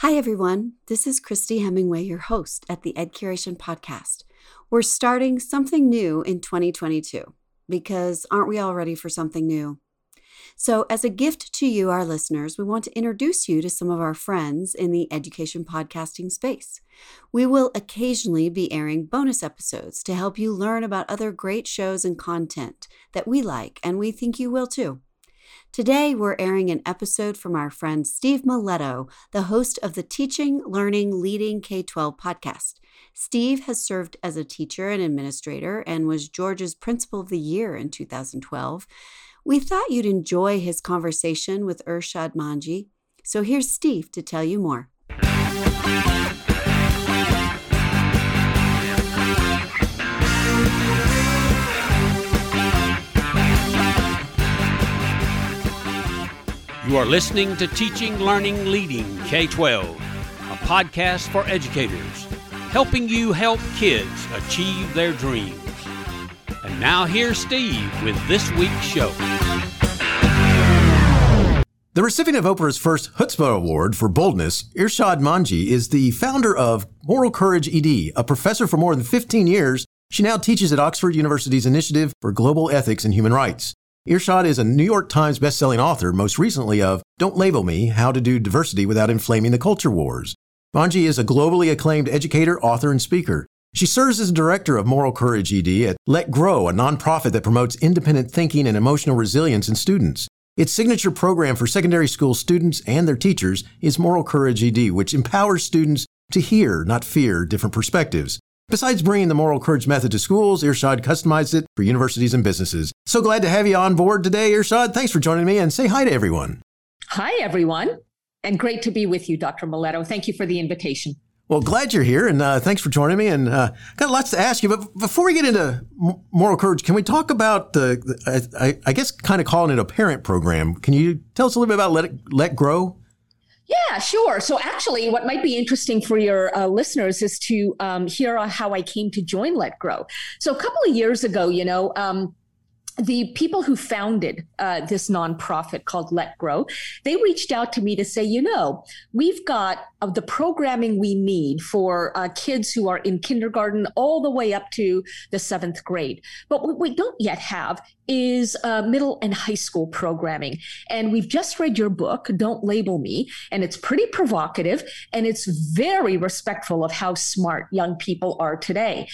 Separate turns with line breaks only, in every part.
Hi, everyone. This is Christy Hemingway, your host at the Ed Curation Podcast. We're starting something new in 2022 because aren't we all ready for something new? So, as a gift to you, our listeners, we want to introduce you to some of our friends in the education podcasting space. We will occasionally be airing bonus episodes to help you learn about other great shows and content that we like, and we think you will too. Today, we're airing an episode from our friend Steve Miletto, the host of the Teaching, Learning, Leading K 12 podcast. Steve has served as a teacher and administrator and was Georgia's Principal of the Year in 2012. We thought you'd enjoy his conversation with Irshad Manji. So here's Steve to tell you more.
You are listening to Teaching, Learning, Leading K 12, a podcast for educators, helping you help kids achieve their dreams. And now here's Steve with this week's show.
The recipient of Oprah's first Chutzpah Award for boldness, Irshad Manji, is the founder of Moral Courage ED, a professor for more than 15 years. She now teaches at Oxford University's Initiative for Global Ethics and Human Rights. Irshad is a New York Times bestselling author, most recently of Don't Label Me How to Do Diversity Without Inflaming the Culture Wars. Manji is a globally acclaimed educator, author, and speaker. She serves as director of Moral Courage ED at Let Grow, a nonprofit that promotes independent thinking and emotional resilience in students. Its signature program for secondary school students and their teachers is Moral Courage ED, which empowers students to hear, not fear, different perspectives. Besides bringing the moral courage method to schools, Irshad customized it for universities and businesses. So glad to have you on board today, Irshad. Thanks for joining me and say hi to everyone.
Hi, everyone. And great to be with you, Dr. Miletto. Thank you for the invitation.
Well, glad you're here, and uh, thanks for joining me. And uh, got lots to ask you. But before we get into moral courage, can we talk about the, I, I guess, kind of calling it a parent program? Can you tell us a little bit about Let it, Let Grow?
Yeah, sure. So, actually, what might be interesting for your uh, listeners is to um, hear how I came to join Let Grow. So, a couple of years ago, you know, um, the people who founded uh, this nonprofit called Let Grow, they reached out to me to say, you know, we've got uh, the programming we need for uh, kids who are in kindergarten all the way up to the seventh grade. But what we don't yet have is uh, middle and high school programming. And we've just read your book, Don't Label Me, and it's pretty provocative and it's very respectful of how smart young people are today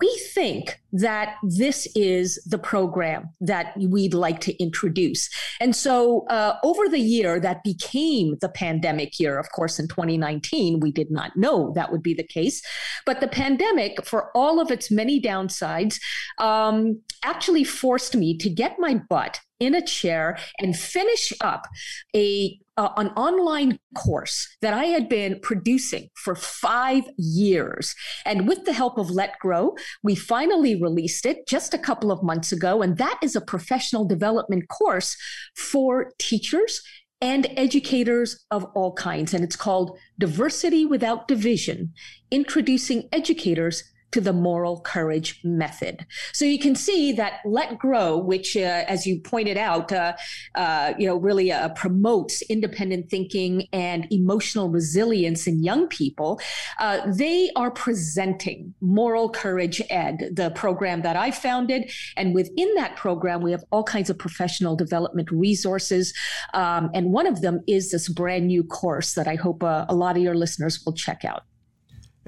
we think that this is the program that we'd like to introduce. And so, uh, over the year that became the pandemic year, of course, in 2019, we did not know that would be the case. But the pandemic, for all of its many downsides, um, actually forced me to get my butt in a chair and finish up a uh, an online course that I had been producing for five years. And with the help of Let Grow, we finally released it just a couple of months ago. And that is a professional development course for teachers and educators of all kinds. And it's called Diversity Without Division Introducing Educators to the moral courage method. So you can see that Let Grow, which, uh, as you pointed out, uh, uh, you know, really uh, promotes independent thinking and emotional resilience in young people. Uh, they are presenting Moral Courage Ed, the program that I founded, and within that program, we have all kinds of professional development resources, um, and one of them is this brand new course that I hope uh, a lot of your listeners will check out.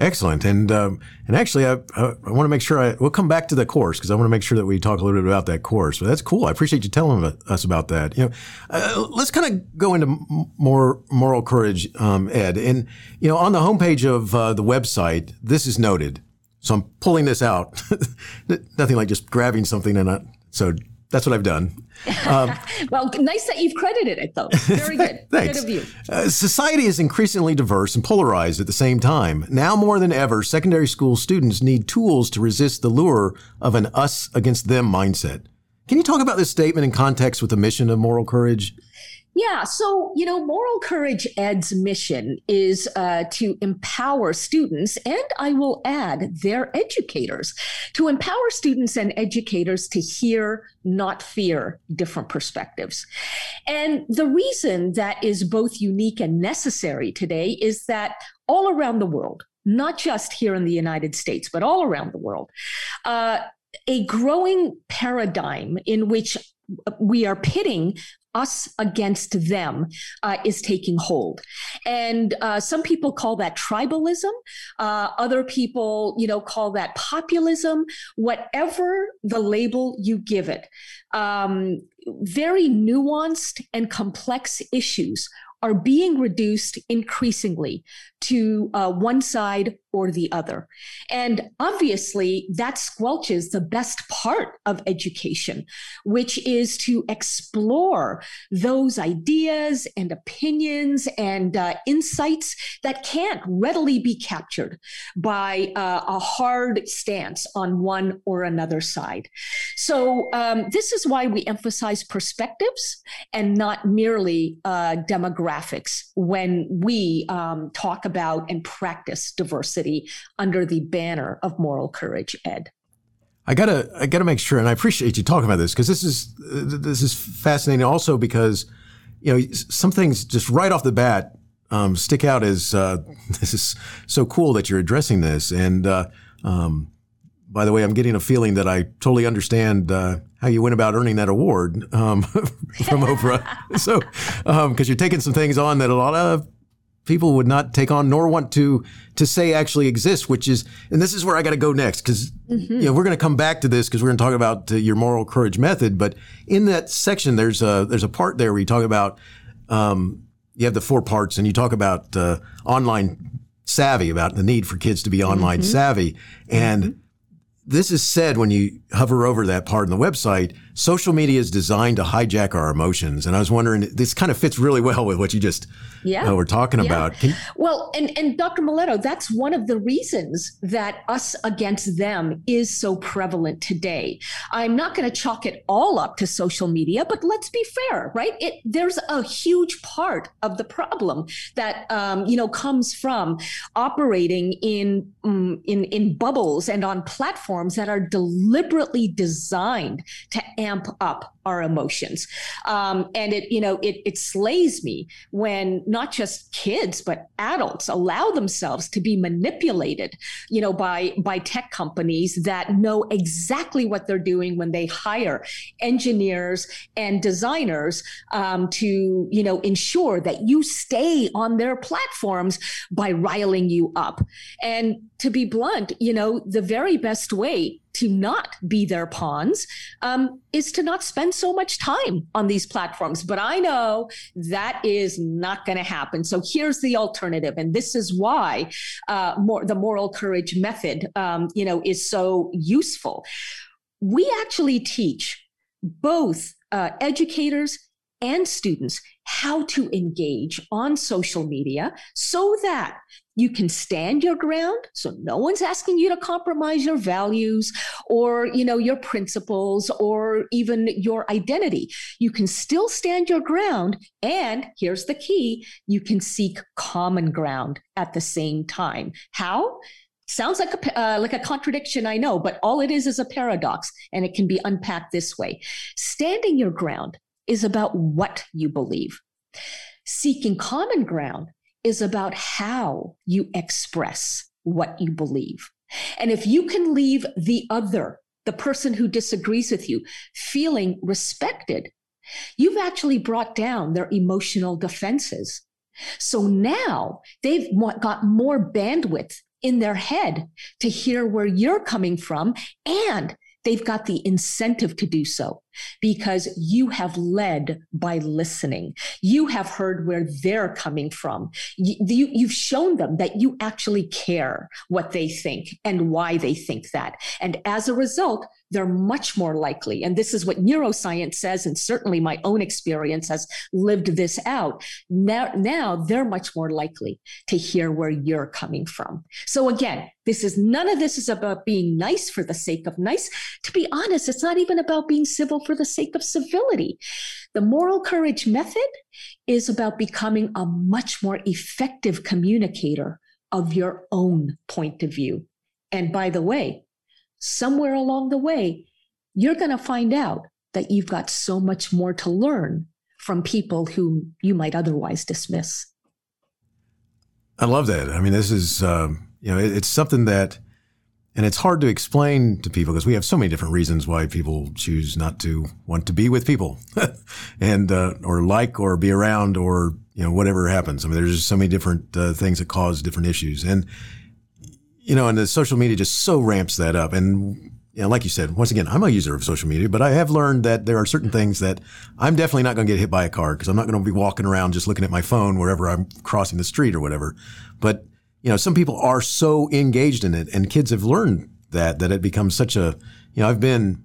Excellent, and um, and actually, I, I, want to make sure I we'll come back to the course because I want to make sure that we talk a little bit about that course. But that's cool. I appreciate you telling us about that. You know, uh, let's kind of go into more moral courage, um, Ed. And you know, on the homepage of uh, the website, this is noted. So I'm pulling this out. Nothing like just grabbing something and. So that's what I've done.
Um, well, nice that you've credited it, though. Very good.
Thanks.
Good of you.
Uh, society is increasingly diverse and polarized at the same time. Now more than ever, secondary school students need tools to resist the lure of an us against them mindset. Can you talk about this statement in context with the mission of moral courage?
Yeah. So, you know, Moral Courage Ed's mission is uh, to empower students, and I will add their educators, to empower students and educators to hear, not fear different perspectives. And the reason that is both unique and necessary today is that all around the world, not just here in the United States, but all around the world, uh, a growing paradigm in which we are pitting us against them uh, is taking hold. And uh, some people call that tribalism. Uh, other people you know call that populism. Whatever the label you give it um, very nuanced and complex issues are being reduced increasingly to uh, one side or the other. And obviously, that squelches the best part of education, which is to explore those ideas and opinions and uh, insights that can't readily be captured by uh, a hard stance on one or another side. So, um, this is why we emphasize perspectives and not merely uh, demographics when we um, talk about and practice diversity under the banner of moral courage ed
I gotta, I gotta make sure, and I appreciate you talking about this because this is, this is fascinating. Also, because you know some things just right off the bat um, stick out as uh, this is so cool that you're addressing this. And uh, um, by the way, I'm getting a feeling that I totally understand uh, how you went about earning that award um, from Oprah. so, because um, you're taking some things on that a lot of people would not take on nor want to to say actually exist which is and this is where i got to go next because mm-hmm. you know we're going to come back to this because we're going to talk about uh, your moral courage method but in that section there's a there's a part there where you talk about um, you have the four parts and you talk about uh, online savvy about the need for kids to be online mm-hmm. savvy and mm-hmm. this is said when you hover over that part in the website social media is designed to hijack our emotions and i was wondering this kind of fits really well with what you just yeah. Uh, we're talking yeah. about. Can-
well, and, and Dr. Miletto, that's one of the reasons that us against them is so prevalent today. I'm not going to chalk it all up to social media, but let's be fair, right? It, there's a huge part of the problem that, um, you know, comes from operating in, um, in, in bubbles and on platforms that are deliberately designed to amp up our emotions. Um, and it, you know, it, it slays me when not just kids, but adults allow themselves to be manipulated, you know, by, by tech companies that know exactly what they're doing when they hire engineers and designers um, to, you know, ensure that you stay on their platforms by riling you up. And to be blunt, you know, the very best way to not be their pawns um, is to not spend so much time on these platforms. But I know that is not going to happen. So here's the alternative, and this is why uh, more, the moral courage method, um, you know, is so useful. We actually teach both uh, educators and students how to engage on social media so that you can stand your ground so no one's asking you to compromise your values or you know your principles or even your identity. You can still stand your ground and here's the key you can seek common ground at the same time. How? Sounds like a uh, like a contradiction i know but all it is is a paradox and it can be unpacked this way. Standing your ground is about what you believe. Seeking common ground is about how you express what you believe. And if you can leave the other, the person who disagrees with you, feeling respected, you've actually brought down their emotional defenses. So now they've got more bandwidth in their head to hear where you're coming from and they've got the incentive to do so because you have led by listening. You have heard where they're coming from. You, you, have shown them that you actually care what they think and why they think that. And as a result, they're much more likely, and this is what neuroscience says, and certainly my own experience has lived this out. Now, now they're much more likely to hear where you're coming from. So again, this is none of this is about being nice for the sake of nice. To be honest, it's not even about being civil for the sake of civility. The moral courage method is about becoming a much more effective communicator of your own point of view. And by the way, somewhere along the way, you're going to find out that you've got so much more to learn from people who you might otherwise dismiss.
I love that. I mean, this is, um, you know, it, it's something that, and it's hard to explain to people because we have so many different reasons why people choose not to want to be with people and, uh, or like or be around or, you know, whatever happens. I mean, there's just so many different uh, things that cause different issues. And, you know, and the social media just so ramps that up. And you know, like you said, once again, I'm a user of social media, but I have learned that there are certain things that I'm definitely not going to get hit by a car because I'm not going to be walking around just looking at my phone wherever I'm crossing the street or whatever. But, you know, some people are so engaged in it and kids have learned that, that it becomes such a, you know, I've been,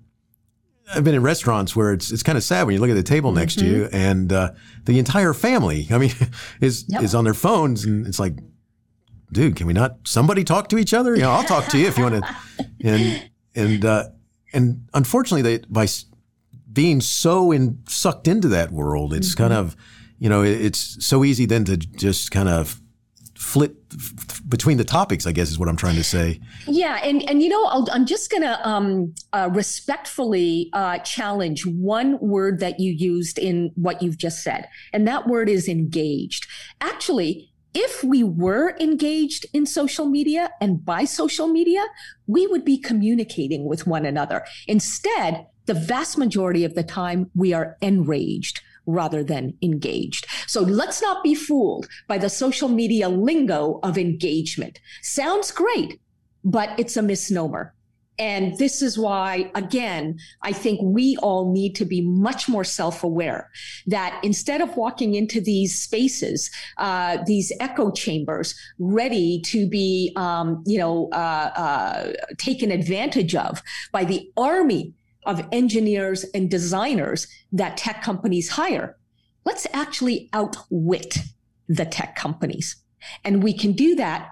I've been in restaurants where it's, it's kind of sad when you look at the table next mm-hmm. to you and, uh, the entire family, I mean, is, yep. is on their phones and it's like, dude, can we not somebody talk to each other? You know, I'll talk to you if you want to. And, and uh, and unfortunately, they by being so in, sucked into that world, it's mm-hmm. kind of you know it's so easy then to just kind of flip between the topics i guess is what i'm trying to say.
Yeah and and you know i am just gonna um, uh, respectfully uh, challenge one word that you used in what you've just said and that word is engaged. Actually if we were engaged in social media and by social media, we would be communicating with one another. Instead, the vast majority of the time, we are enraged rather than engaged. So let's not be fooled by the social media lingo of engagement. Sounds great, but it's a misnomer. And this is why, again, I think we all need to be much more self aware that instead of walking into these spaces, uh, these echo chambers, ready to be, um, you know, uh, uh, taken advantage of by the army of engineers and designers that tech companies hire, let's actually outwit the tech companies. And we can do that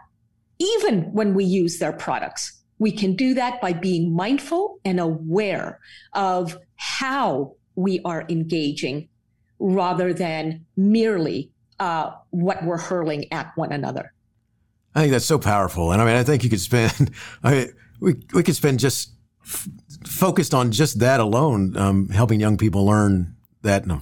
even when we use their products we can do that by being mindful and aware of how we are engaging rather than merely uh, what we're hurling at one another.
I think that's so powerful. And I mean, I think you could spend, I mean, we, we could spend just focused on just that alone, um, helping young people learn that. No,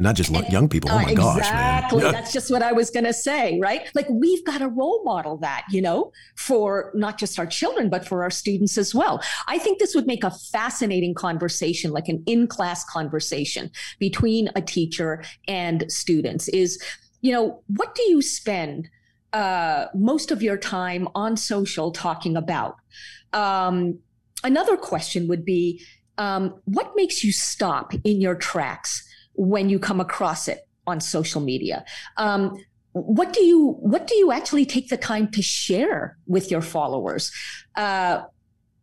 and not just young people. Oh my
uh,
gosh,
exactly. That's just what I was going to say, right? Like we've got to role model that, you know, for not just our children, but for our students as well. I think this would make a fascinating conversation, like an in-class conversation between a teacher and students. Is you know, what do you spend uh, most of your time on social talking about? Um, another question would be, um, what makes you stop in your tracks? when you come across it on social media. Um, what do you what do you actually take the time to share with your followers? Uh,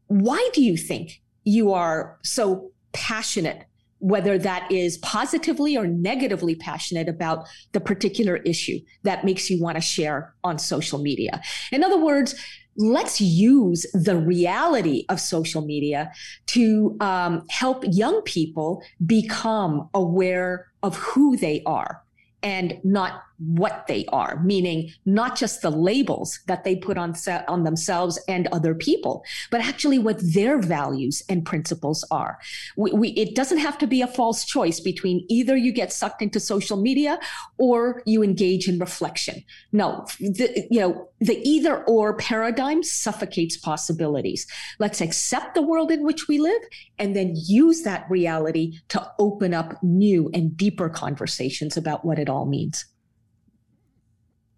why do you think you are so passionate whether that is positively or negatively passionate about the particular issue that makes you want to share on social media. In other words, let's use the reality of social media to um, help young people become aware of who they are and not what they are, meaning not just the labels that they put on, on themselves and other people, but actually what their values and principles are. We, we, it doesn't have to be a false choice between either you get sucked into social media or you engage in reflection. No, the, you know, the either or paradigm suffocates possibilities. Let's accept the world in which we live and then use that reality to open up new and deeper conversations about what it all means.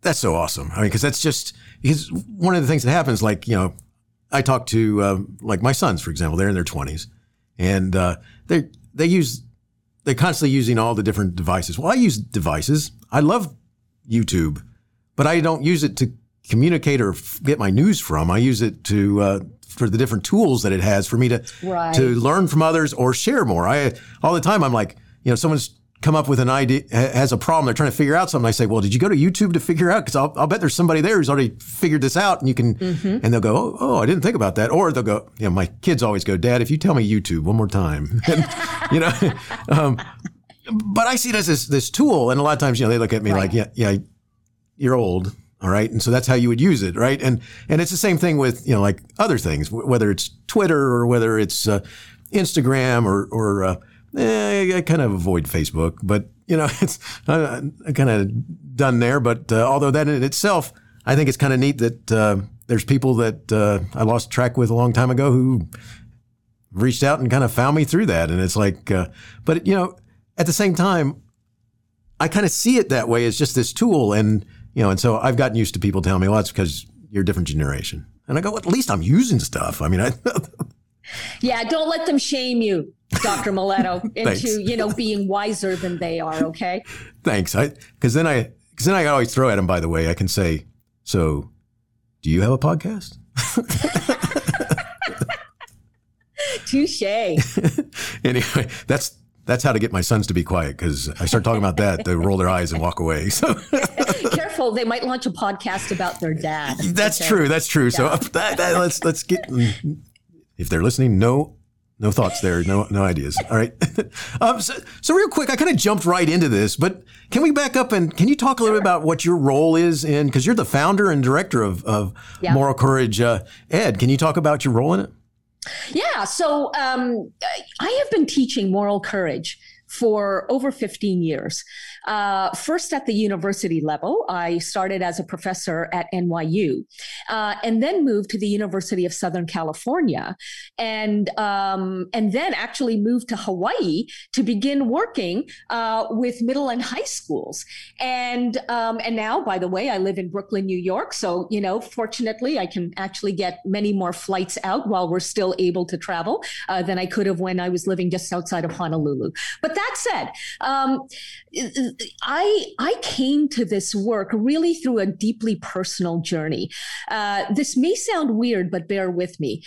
That's so awesome. I mean, because that's just because one of the things that happens, like you know, I talk to uh, like my sons, for example, they're in their twenties, and uh, they they use they're constantly using all the different devices. Well, I use devices. I love YouTube, but I don't use it to communicate or f- get my news from. I use it to uh, for the different tools that it has for me to right. to learn from others or share more. I all the time I'm like, you know, someone's come up with an idea, has a problem, they're trying to figure out something. I say, well, did you go to YouTube to figure out? Because I'll, I'll, bet there's somebody there who's already figured this out, and you can. Mm-hmm. And they'll go, oh, oh, I didn't think about that. Or they'll go, you know, my kids always go, Dad, if you tell me YouTube one more time, and, you know. Um, but I see it as this this tool, and a lot of times, you know, they look at me right. like, yeah, yeah, you're old. All right. And so that's how you would use it. Right. And, and it's the same thing with, you know, like other things, whether it's Twitter or whether it's uh, Instagram or, or, uh, eh, I kind of avoid Facebook, but you know, it's kind of done there. But uh, although that in itself, I think it's kind of neat that uh, there's people that uh, I lost track with a long time ago who reached out and kind of found me through that. And it's like, uh, but you know, at the same time, I kind of see it that way as just this tool. And, you know, and so I've gotten used to people telling me, well, that's because you're a different generation. And I go, well, at least I'm using stuff. I mean, I.
yeah, don't let them shame you. Dr. Miletto into you know being wiser than they are. Okay.
Thanks. I because then I because then I always throw at them. By the way, I can say, so do you have a podcast?
Touche.
anyway, that's that's how to get my sons to be quiet because I start talking about that, they roll their eyes and walk away. So
careful, they might launch a podcast about their dad.
That's okay. true. That's true. Yeah. So uh, that, that, let's let's get if they're listening, no no thoughts there. No, no ideas. All right. um, so, so, real quick, I kind of jumped right into this, but can we back up and can you talk a little bit about what your role is in? Because you're the founder and director of, of yeah. Moral Courage uh, Ed. Can you talk about your role in it?
Yeah. So um, I have been teaching moral courage for over 15 years. Uh, first at the university level, I started as a professor at NYU, uh, and then moved to the University of Southern California, and um, and then actually moved to Hawaii to begin working uh, with middle and high schools. And um, and now, by the way, I live in Brooklyn, New York. So you know, fortunately, I can actually get many more flights out while we're still able to travel uh, than I could have when I was living just outside of Honolulu. But that said, um, I I came to this work really through a deeply personal journey. Uh, this may sound weird, but bear with me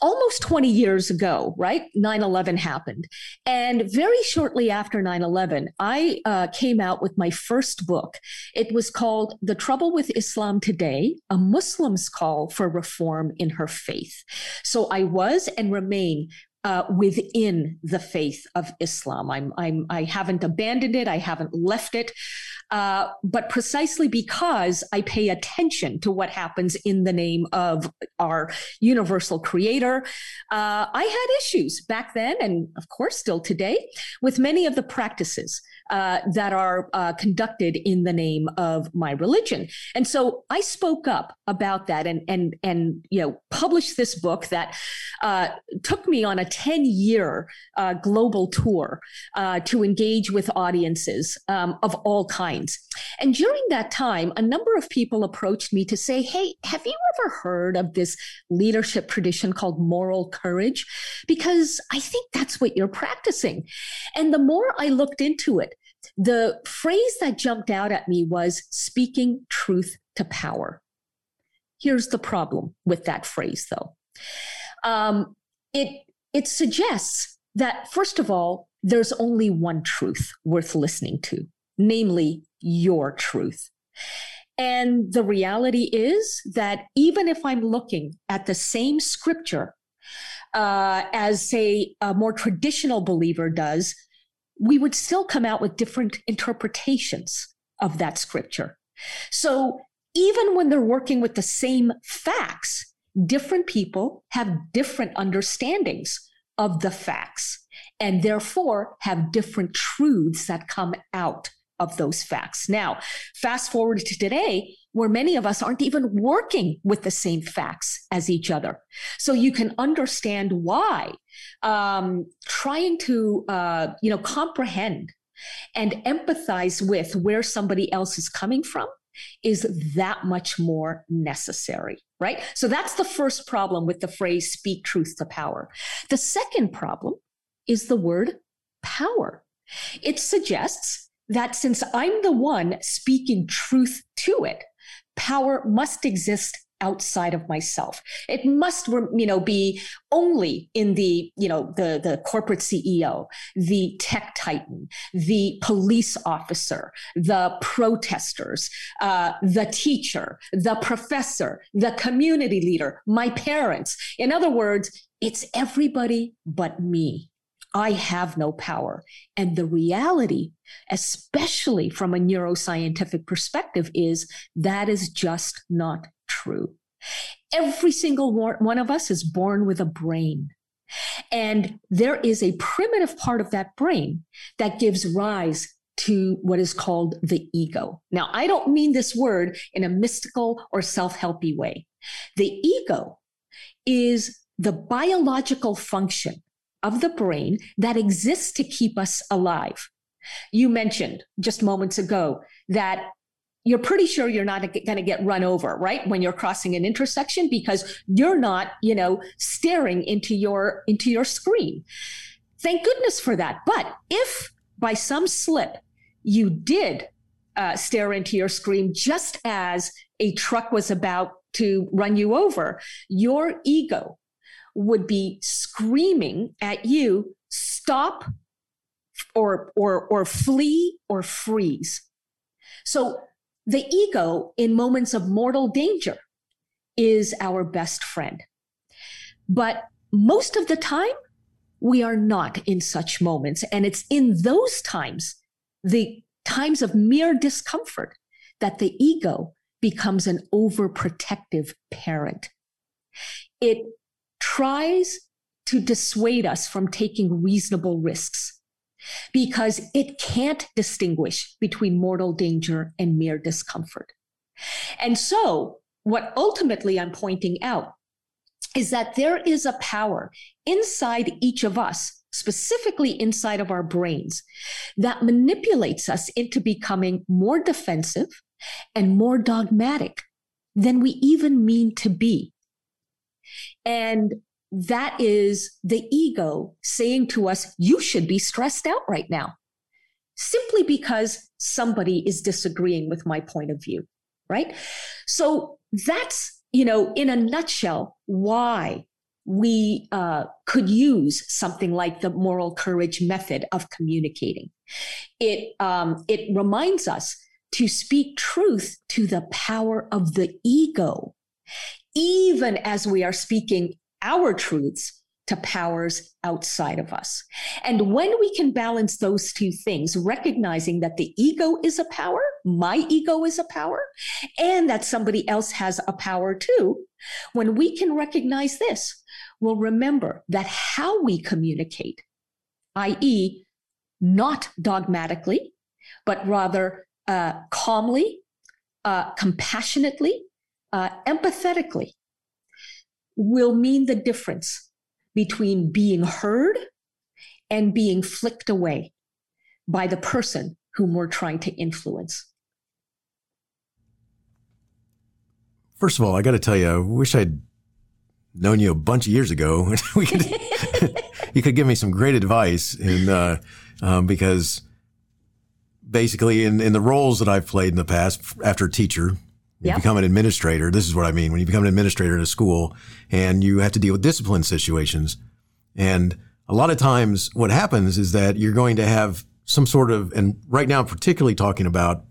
almost 20 years ago, right? 9 11 happened. And very shortly after 9 11, I uh, came out with my first book. It was called The Trouble with Islam Today A Muslim's Call for Reform in Her Faith. So I was and remain uh, within the faith of Islam. I'm, I'm, I haven't abandoned it. I haven't left it. Uh, but precisely because I pay attention to what happens in the name of our universal creator, uh, I had issues back then, and of course still today, with many of the practices uh, that are uh, conducted in the name of my religion. And so I spoke up about that and and and you know published this book that uh, took me on a ten year uh, global tour uh, to engage with audiences um, of all kinds. And during that time, a number of people approached me to say, "Hey, have you ever heard of this leadership tradition called moral courage?" Because I think that's what you're practicing. And the more I looked into it, the phrase that jumped out at me was speaking truth to power. Here's the problem with that phrase, though. Um, it it suggests that first of all, there's only one truth worth listening to, namely your truth. And the reality is that even if I'm looking at the same scripture uh, as, say, a more traditional believer does, we would still come out with different interpretations of that scripture. So even when they're working with the same facts, different people have different understandings of the facts and therefore have different truths that come out of those facts. Now, fast forward to today, where many of us aren't even working with the same facts as each other. So you can understand why um, trying to, uh, you know, comprehend and empathize with where somebody else is coming from is that much more necessary, right? So that's the first problem with the phrase speak truth to power. The second problem is the word power. It suggests that since I'm the one speaking truth to it, power must exist outside of myself. It must, you know, be only in the, you know, the, the corporate CEO, the tech titan, the police officer, the protesters, uh, the teacher, the professor, the community leader, my parents. In other words, it's everybody but me. I have no power. And the reality, especially from a neuroscientific perspective, is that is just not true. Every single one of us is born with a brain. And there is a primitive part of that brain that gives rise to what is called the ego. Now, I don't mean this word in a mystical or self helpy way. The ego is the biological function of the brain that exists to keep us alive. You mentioned just moments ago that you're pretty sure you're not going to get run over, right? When you're crossing an intersection because you're not, you know, staring into your into your screen. Thank goodness for that. But if by some slip you did uh, stare into your screen just as a truck was about to run you over, your ego would be screaming at you, stop or or or flee or freeze. So the ego in moments of mortal danger is our best friend. But most of the time, we are not in such moments. And it's in those times, the times of mere discomfort, that the ego becomes an overprotective parent. It tries to dissuade us from taking reasonable risks because it can't distinguish between mortal danger and mere discomfort. And so, what ultimately I'm pointing out is that there is a power inside each of us, specifically inside of our brains, that manipulates us into becoming more defensive and more dogmatic than we even mean to be. And that is the ego saying to us, you should be stressed out right now, simply because somebody is disagreeing with my point of view, right? So that's, you know, in a nutshell, why we uh, could use something like the moral courage method of communicating. It, um, it reminds us to speak truth to the power of the ego, even as we are speaking our truths to powers outside of us. And when we can balance those two things, recognizing that the ego is a power, my ego is a power, and that somebody else has a power too, when we can recognize this, we'll remember that how we communicate, i.e., not dogmatically, but rather uh, calmly, uh, compassionately, uh, empathetically, will mean the difference between being heard and being flicked away by the person whom we're trying to influence.
First of all, I got to tell you, I wish I'd known you a bunch of years ago. we could, you could give me some great advice, and uh, um, because basically, in in the roles that I've played in the past, after teacher, you yep. become an administrator. This is what I mean. When you become an administrator at a school and you have to deal with discipline situations. And a lot of times what happens is that you're going to have some sort of, and right now, I'm particularly talking about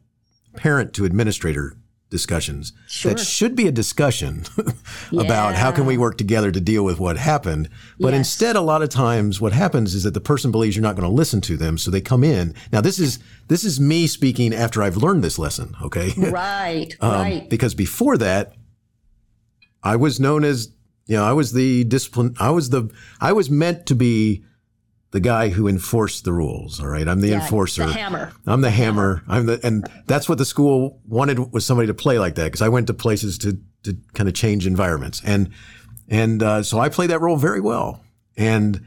parent to administrator discussions sure. that should be a discussion about yeah. how can we work together to deal with what happened but yes. instead a lot of times what happens is that the person believes you're not going to listen to them so they come in now this is this is me speaking after i've learned this lesson okay
right um, right
because before that i was known as you know i was the discipline i was the i was meant to be the guy who enforced the rules. All right, I'm the yeah, enforcer.
The hammer.
I'm the hammer. I'm the, and that's what the school wanted was somebody to play like that because I went to places to to kind of change environments and and uh, so I played that role very well. And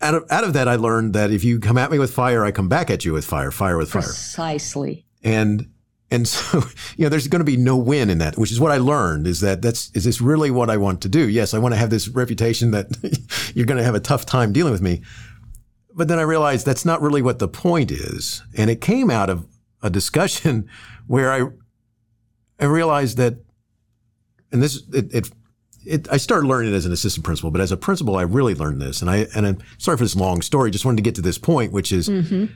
out of out of that, I learned that if you come at me with fire, I come back at you with fire. Fire with fire.
Precisely.
And and so, you know, there's going to be no win in that, which is what I learned is that that's, is this really what I want to do? Yes, I want to have this reputation that you're going to have a tough time dealing with me. But then I realized that's not really what the point is. And it came out of a discussion where I, I realized that and this it, it it, I started learning it as an assistant principal, but as a principal, I really learned this. And I and I'm sorry for this long story. Just wanted to get to this point, which is, mm-hmm.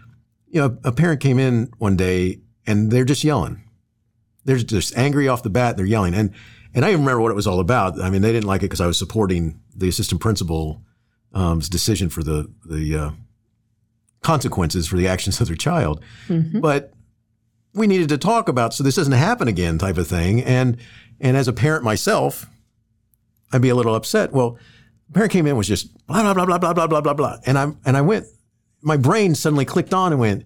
you know, a parent came in one day and they're just yelling. They're just angry off the bat. They're yelling, and and I even remember what it was all about. I mean, they didn't like it because I was supporting the assistant principal's um, decision for the the uh, consequences for the actions of their child, mm-hmm. but we needed to talk about so this doesn't happen again, type of thing. And and as a parent myself, I'd be a little upset. Well, the parent came in was just blah blah blah blah blah blah blah blah blah, and I and I went, my brain suddenly clicked on and went,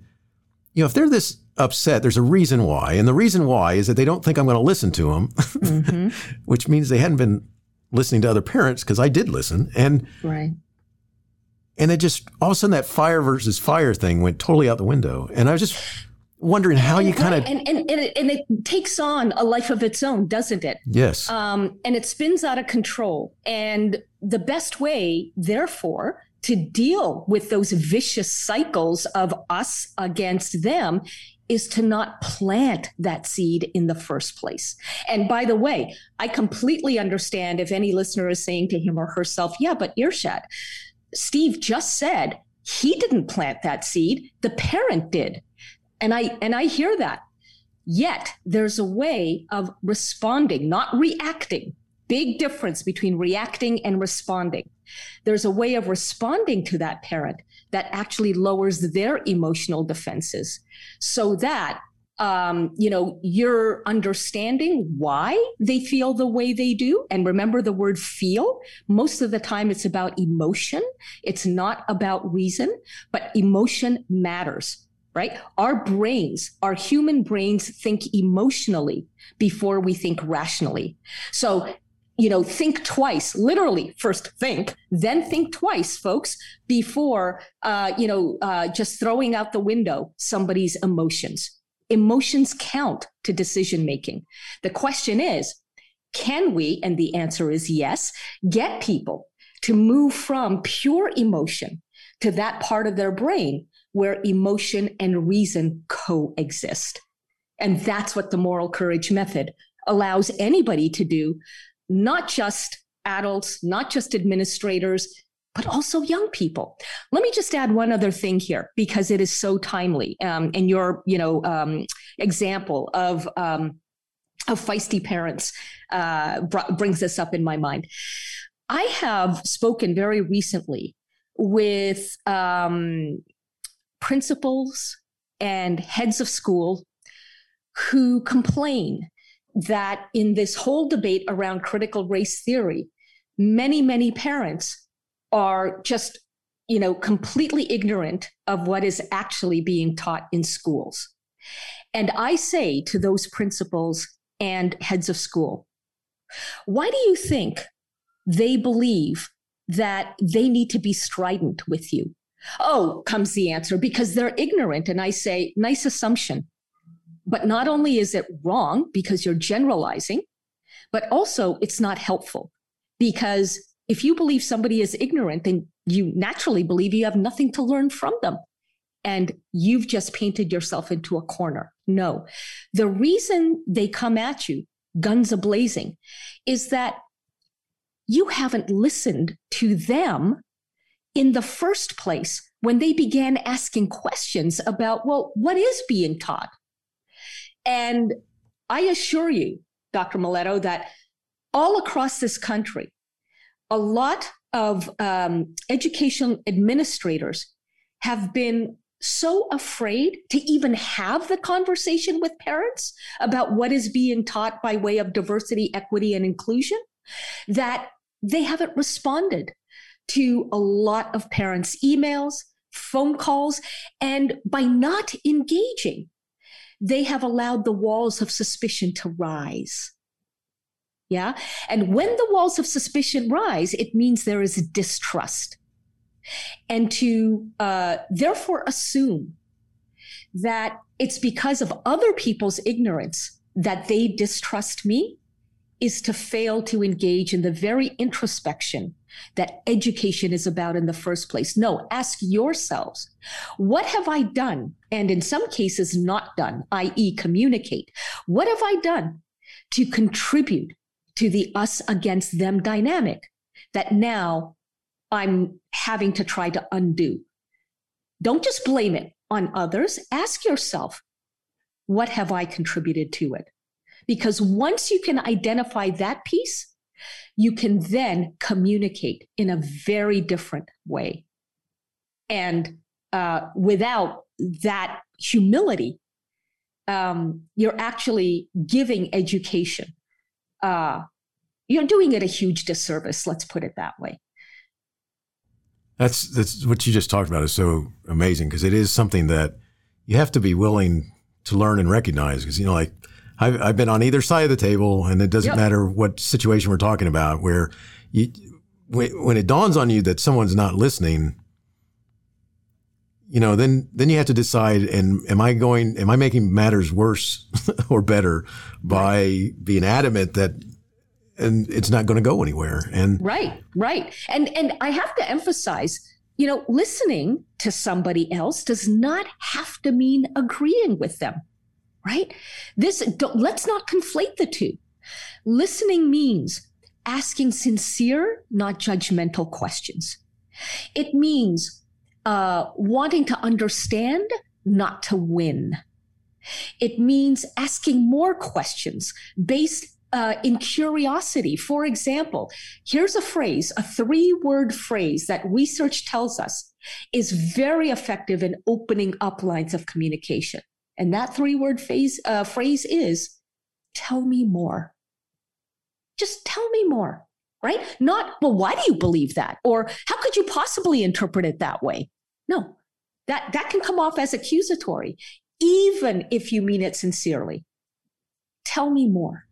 you know, if they're this upset, there's a reason why, and the reason why is that they don't think I'm going to listen to them, mm-hmm. which means they hadn't been listening to other parents because I did listen, and
right.
And it just all of a sudden that fire versus fire thing went totally out the window, and I was just wondering how you kind of
and, and, and, it, and it takes on a life of its own doesn't it?
Yes.
Um, and it spins out of control. And the best way therefore to deal with those vicious cycles of us against them is to not plant that seed in the first place. And by the way, I completely understand if any listener is saying to him or herself, yeah, but Irshad, Steve just said he didn't plant that seed, the parent did. And I and I hear that. Yet there's a way of responding, not reacting. Big difference between reacting and responding. There's a way of responding to that parent that actually lowers their emotional defenses so that um, you know, you're understanding why they feel the way they do. And remember the word feel. Most of the time, it's about emotion. It's not about reason, but emotion matters right? Our brains, our human brains think emotionally before we think rationally. So, you know, think twice, literally first think, then think twice, folks, before, uh, you know, uh, just throwing out the window somebody's emotions. Emotions count to decision making. The question is, can we, and the answer is yes, get people to move from pure emotion to that part of their brain where emotion and reason coexist. And that's what the moral courage method allows anybody to do, not just adults, not just administrators, but also young people. Let me just add one other thing here because it is so timely. Um, and your, you know, um, example of um, of feisty parents uh, br- brings this up in my mind. I have spoken very recently with um, principals and heads of school who complain that in this whole debate around critical race theory, many, many parents are just, you know, completely ignorant of what is actually being taught in schools. And I say to those principals and heads of school, why do you think they believe that they need to be strident with you? Oh, comes the answer because they're ignorant. And I say, nice assumption. But not only is it wrong because you're generalizing, but also it's not helpful because if you believe somebody is ignorant, then you naturally believe you have nothing to learn from them. And you've just painted yourself into a corner. No. The reason they come at you, guns a blazing, is that you haven't listened to them in the first place when they began asking questions about, well, what is being taught? And I assure you, Dr. Miletto, that all across this country, a lot of um, education administrators have been so afraid to even have the conversation with parents about what is being taught by way of diversity, equity, and inclusion that they haven't responded to a lot of parents' emails, phone calls, and by not engaging, they have allowed the walls of suspicion to rise. Yeah. And when the walls of suspicion rise, it means there is distrust. And to uh, therefore assume that it's because of other people's ignorance that they distrust me is to fail to engage in the very introspection that education is about in the first place. No, ask yourselves, what have I done? And in some cases, not done, i.e., communicate. What have I done to contribute to the us against them dynamic that now I'm having to try to undo. Don't just blame it on others. Ask yourself, what have I contributed to it? Because once you can identify that piece, you can then communicate in a very different way. And uh, without that humility, um, you're actually giving education. Uh, you're doing it a huge disservice. Let's put it that way.
That's that's what you just talked about is so amazing because it is something that you have to be willing to learn and recognize because you know like I've, I've been on either side of the table and it doesn't yep. matter what situation we're talking about where you when, when it dawns on you that someone's not listening you know then then you have to decide and am i going am i making matters worse or better by being adamant that and it's not going to go anywhere and
right right. And and i have to emphasize you know listening to somebody else does not have to mean agreeing with them right? This let's not conflate the two. Listening means asking sincere not judgmental questions. It means uh, wanting to understand not to win it means asking more questions based uh, in curiosity. For example, here's a phrase, a three word phrase that research tells us is very effective in opening up lines of communication. And that three word uh, phrase is tell me more. Just tell me more, right? Not, well, why do you believe that? Or how could you possibly interpret it that way? No, that, that can come off as accusatory, even if you mean it sincerely. Tell me more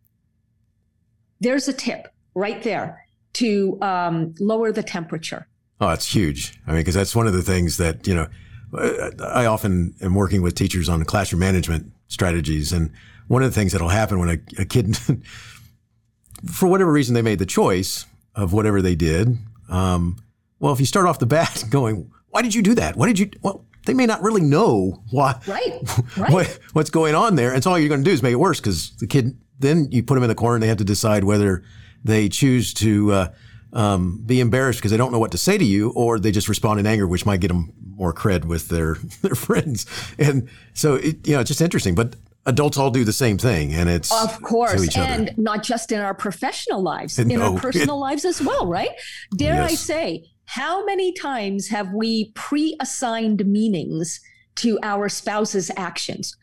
there's a tip right there to um, lower the temperature.
Oh, it's huge. I mean, because that's one of the things that, you know, I often am working with teachers on classroom management strategies. And one of the things that'll happen when a, a kid, for whatever reason, they made the choice of whatever they did. Um, well, if you start off the bat going, why did you do that? Why did you? Well, they may not really know why,
right, right.
What, what's going on there. And so all you're going to do is make it worse because the kid then you put them in the corner and they have to decide whether they choose to uh, um, be embarrassed because they don't know what to say to you, or they just respond in anger, which might get them more cred with their their friends. And so, it, you know, it's just interesting. But adults all do the same thing, and it's
of course, and not just in our professional lives, in our personal lives as well, right? Dare yes. I say, how many times have we pre-assigned meanings to our spouse's actions?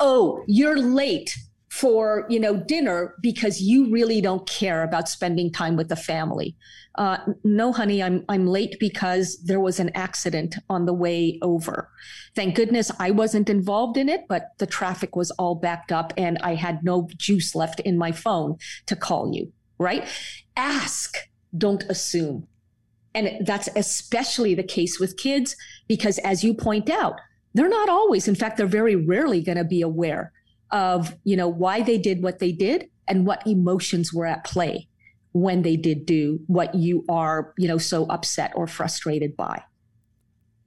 Oh, you're late for you know dinner because you really don't care about spending time with the family. Uh, no honey i'm i'm late because there was an accident on the way over. Thank goodness i wasn't involved in it but the traffic was all backed up and i had no juice left in my phone to call you right? Ask don't assume and that's especially the case with kids because as you point out they're not always in fact they're very rarely going to be aware of you know why they did what they did and what emotions were at play when they did do what you are you know so upset or frustrated by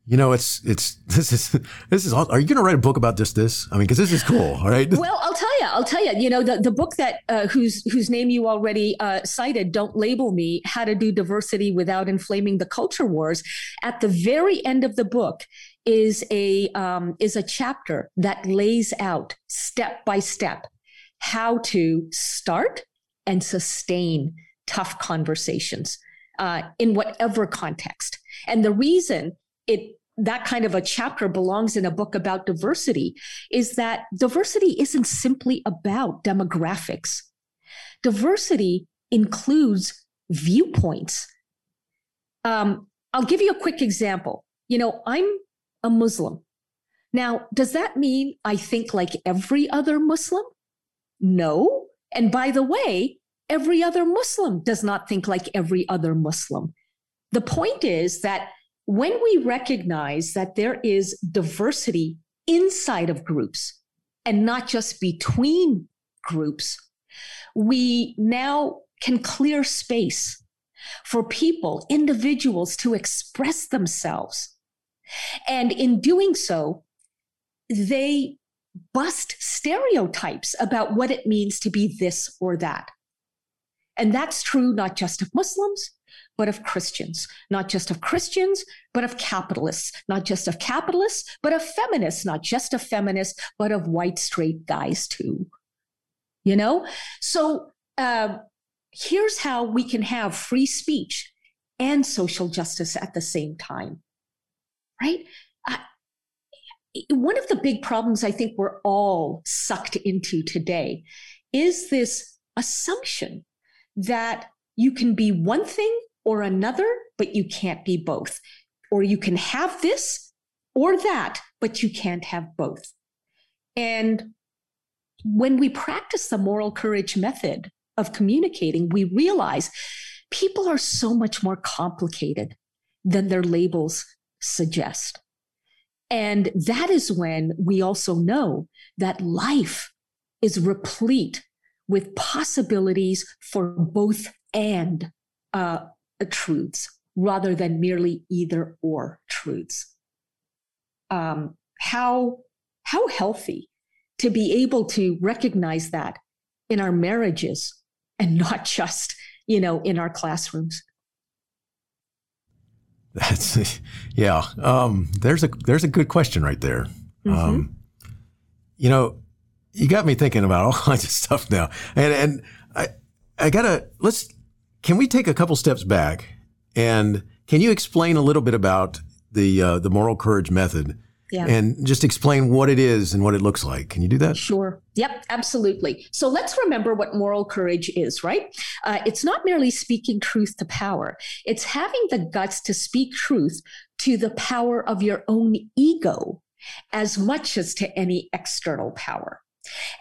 you know, it's it's this is this is. Are you going to write a book about just this? I mean, because this is cool. All right.
Well, I'll tell you. I'll tell you. You know, the, the book that uh, whose whose name you already uh, cited, "Don't Label Me: How to Do Diversity Without Inflaming the Culture Wars." At the very end of the book is a um, is a chapter that lays out step by step how to start and sustain tough conversations uh, in whatever context. And the reason it that kind of a chapter belongs in a book about diversity is that diversity isn't simply about demographics. Diversity includes viewpoints. Um, I'll give you a quick example. You know, I'm a Muslim. Now, does that mean I think like every other Muslim? No. And by the way, every other Muslim does not think like every other Muslim. The point is that when we recognize that there is diversity inside of groups and not just between groups, we now can clear space for people, individuals to express themselves. And in doing so, they bust stereotypes about what it means to be this or that. And that's true not just of Muslims, but of Christians, not just of Christians, but of capitalists, not just of capitalists, but of feminists, not just of feminists, but of white straight guys too. You know? So uh, here's how we can have free speech and social justice at the same time, right? Uh, one of the big problems I think we're all sucked into today is this assumption that you can be one thing or another, but you can't be both. Or you can have this or that, but you can't have both. And when we practice the moral courage method of communicating, we realize people are so much more complicated than their labels suggest. And that is when we also know that life is replete with possibilities for both and uh, truths rather than merely either or truths. Um, how, how healthy to be able to recognize that in our marriages and not just, you know, in our classrooms.
That's yeah. Um, there's a there's a good question right there. Mm-hmm. Um, you know, you got me thinking about all kinds of stuff now, and and I I gotta let's can we take a couple steps back and can you explain a little bit about the uh, the moral courage method yeah. and just explain what it is and what it looks like. Can you do that?
Sure. Yep, absolutely. So let's remember what moral courage is, right? Uh, it's not merely speaking truth to power, it's having the guts to speak truth to the power of your own ego as much as to any external power.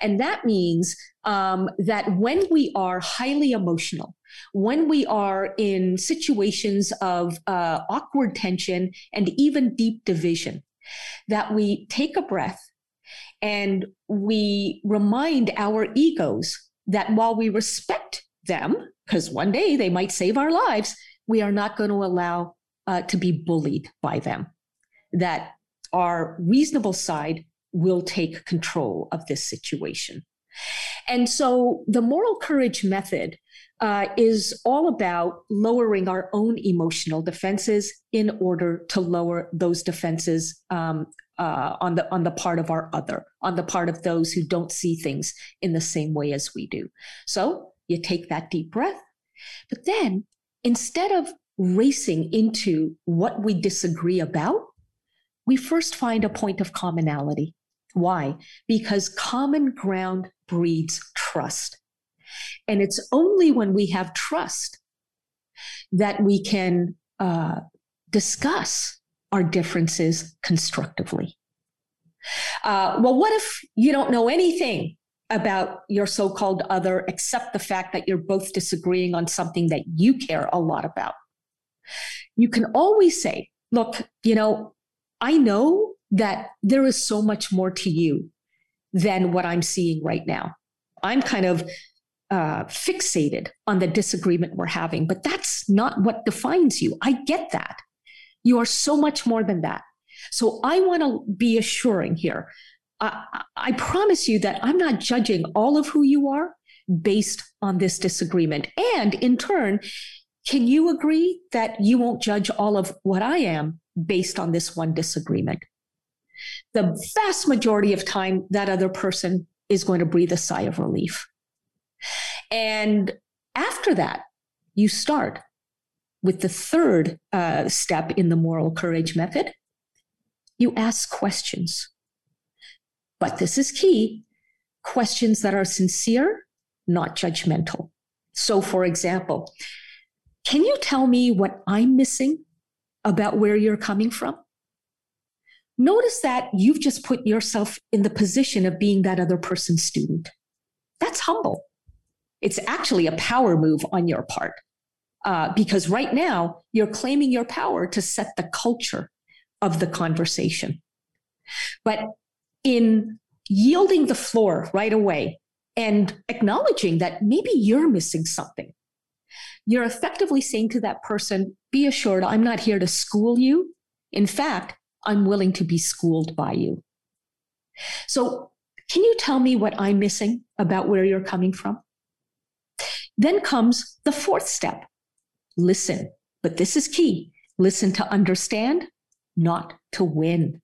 And that means um, that when we are highly emotional, when we are in situations of uh, awkward tension and even deep division, that we take a breath and we remind our egos that while we respect them, because one day they might save our lives, we are not going to allow uh, to be bullied by them. That our reasonable side will take control of this situation. And so the moral courage method uh, is all about lowering our own emotional defenses in order to lower those defenses um, uh, on the on the part of our other, on the part of those who don't see things in the same way as we do. So you take that deep breath, but then instead of racing into what we disagree about, we first find a point of commonality. Why? Because common ground breeds trust. And it's only when we have trust that we can uh, discuss our differences constructively. Uh, well, what if you don't know anything about your so called other except the fact that you're both disagreeing on something that you care a lot about? You can always say, look, you know, I know that there is so much more to you than what I'm seeing right now. I'm kind of uh, fixated on the disagreement we're having, but that's not what defines you. I get that. You are so much more than that. So I want to be assuring here. I, I promise you that I'm not judging all of who you are based on this disagreement. And in turn, can you agree that you won't judge all of what I am based on this one disagreement? The vast majority of time, that other person is going to breathe a sigh of relief. And after that, you start with the third uh, step in the moral courage method. You ask questions. But this is key questions that are sincere, not judgmental. So, for example, can you tell me what I'm missing about where you're coming from? Notice that you've just put yourself in the position of being that other person's student. That's humble. It's actually a power move on your part uh, because right now you're claiming your power to set the culture of the conversation. But in yielding the floor right away and acknowledging that maybe you're missing something, you're effectively saying to that person, be assured, I'm not here to school you. In fact, I'm willing to be schooled by you. So, can you tell me what I'm missing about where you're coming from? Then comes the fourth step listen. But this is key listen to understand, not to win.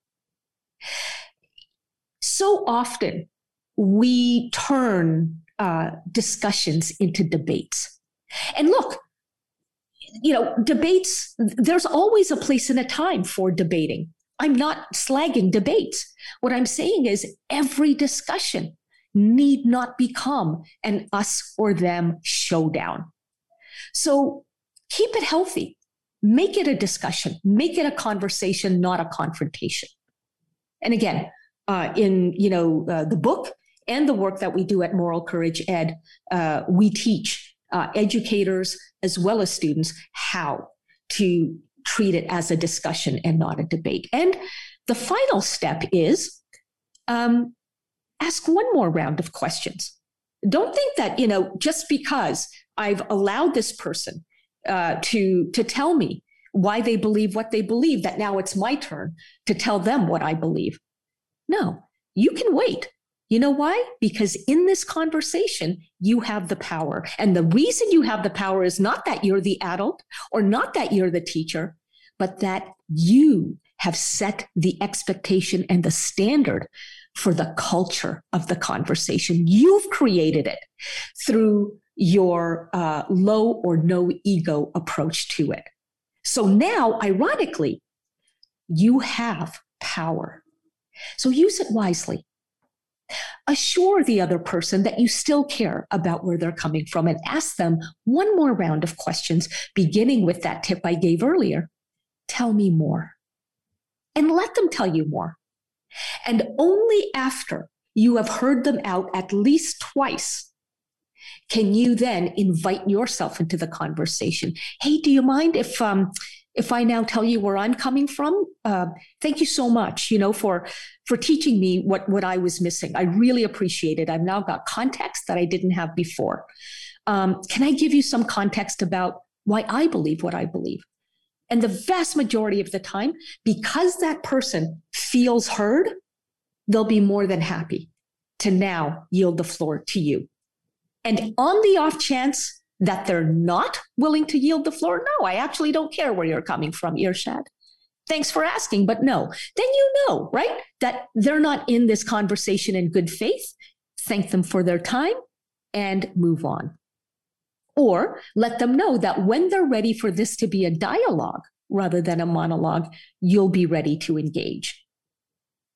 So often we turn uh, discussions into debates. And look, you know, debates, there's always a place and a time for debating. I'm not slagging debates. What I'm saying is every discussion need not become an us or them showdown. So keep it healthy. Make it a discussion, make it a conversation, not a confrontation. And again, uh, in you know uh, the book and the work that we do at Moral Courage Ed, uh, we teach uh, educators as well as students how to treat it as a discussion and not a debate. And the final step is um, ask one more round of questions. Don't think that, you know, just because I've allowed this person uh, to, to tell me why they believe what they believe, that now it's my turn to tell them what I believe. No, you can wait. You know why? Because in this conversation, you have the power. And the reason you have the power is not that you're the adult or not that you're the teacher, but that you have set the expectation and the standard for the culture of the conversation. You've created it through your uh, low or no ego approach to it. So now, ironically, you have power. So use it wisely. Assure the other person that you still care about where they're coming from and ask them one more round of questions, beginning with that tip I gave earlier. Tell me more. And let them tell you more. And only after you have heard them out at least twice can you then invite yourself into the conversation. Hey, do you mind if um, if I now tell you where I'm coming from? Uh, thank you so much, you know, for for teaching me what what I was missing. I really appreciate it. I've now got context that I didn't have before. Um, can I give you some context about why I believe what I believe? And the vast majority of the time, because that person feels heard, they'll be more than happy to now yield the floor to you. And on the off chance that they're not willing to yield the floor, no, I actually don't care where you're coming from, Irshad. Thanks for asking, but no. Then you know, right? That they're not in this conversation in good faith. Thank them for their time and move on. Or let them know that when they're ready for this to be a dialogue rather than a monologue, you'll be ready to engage.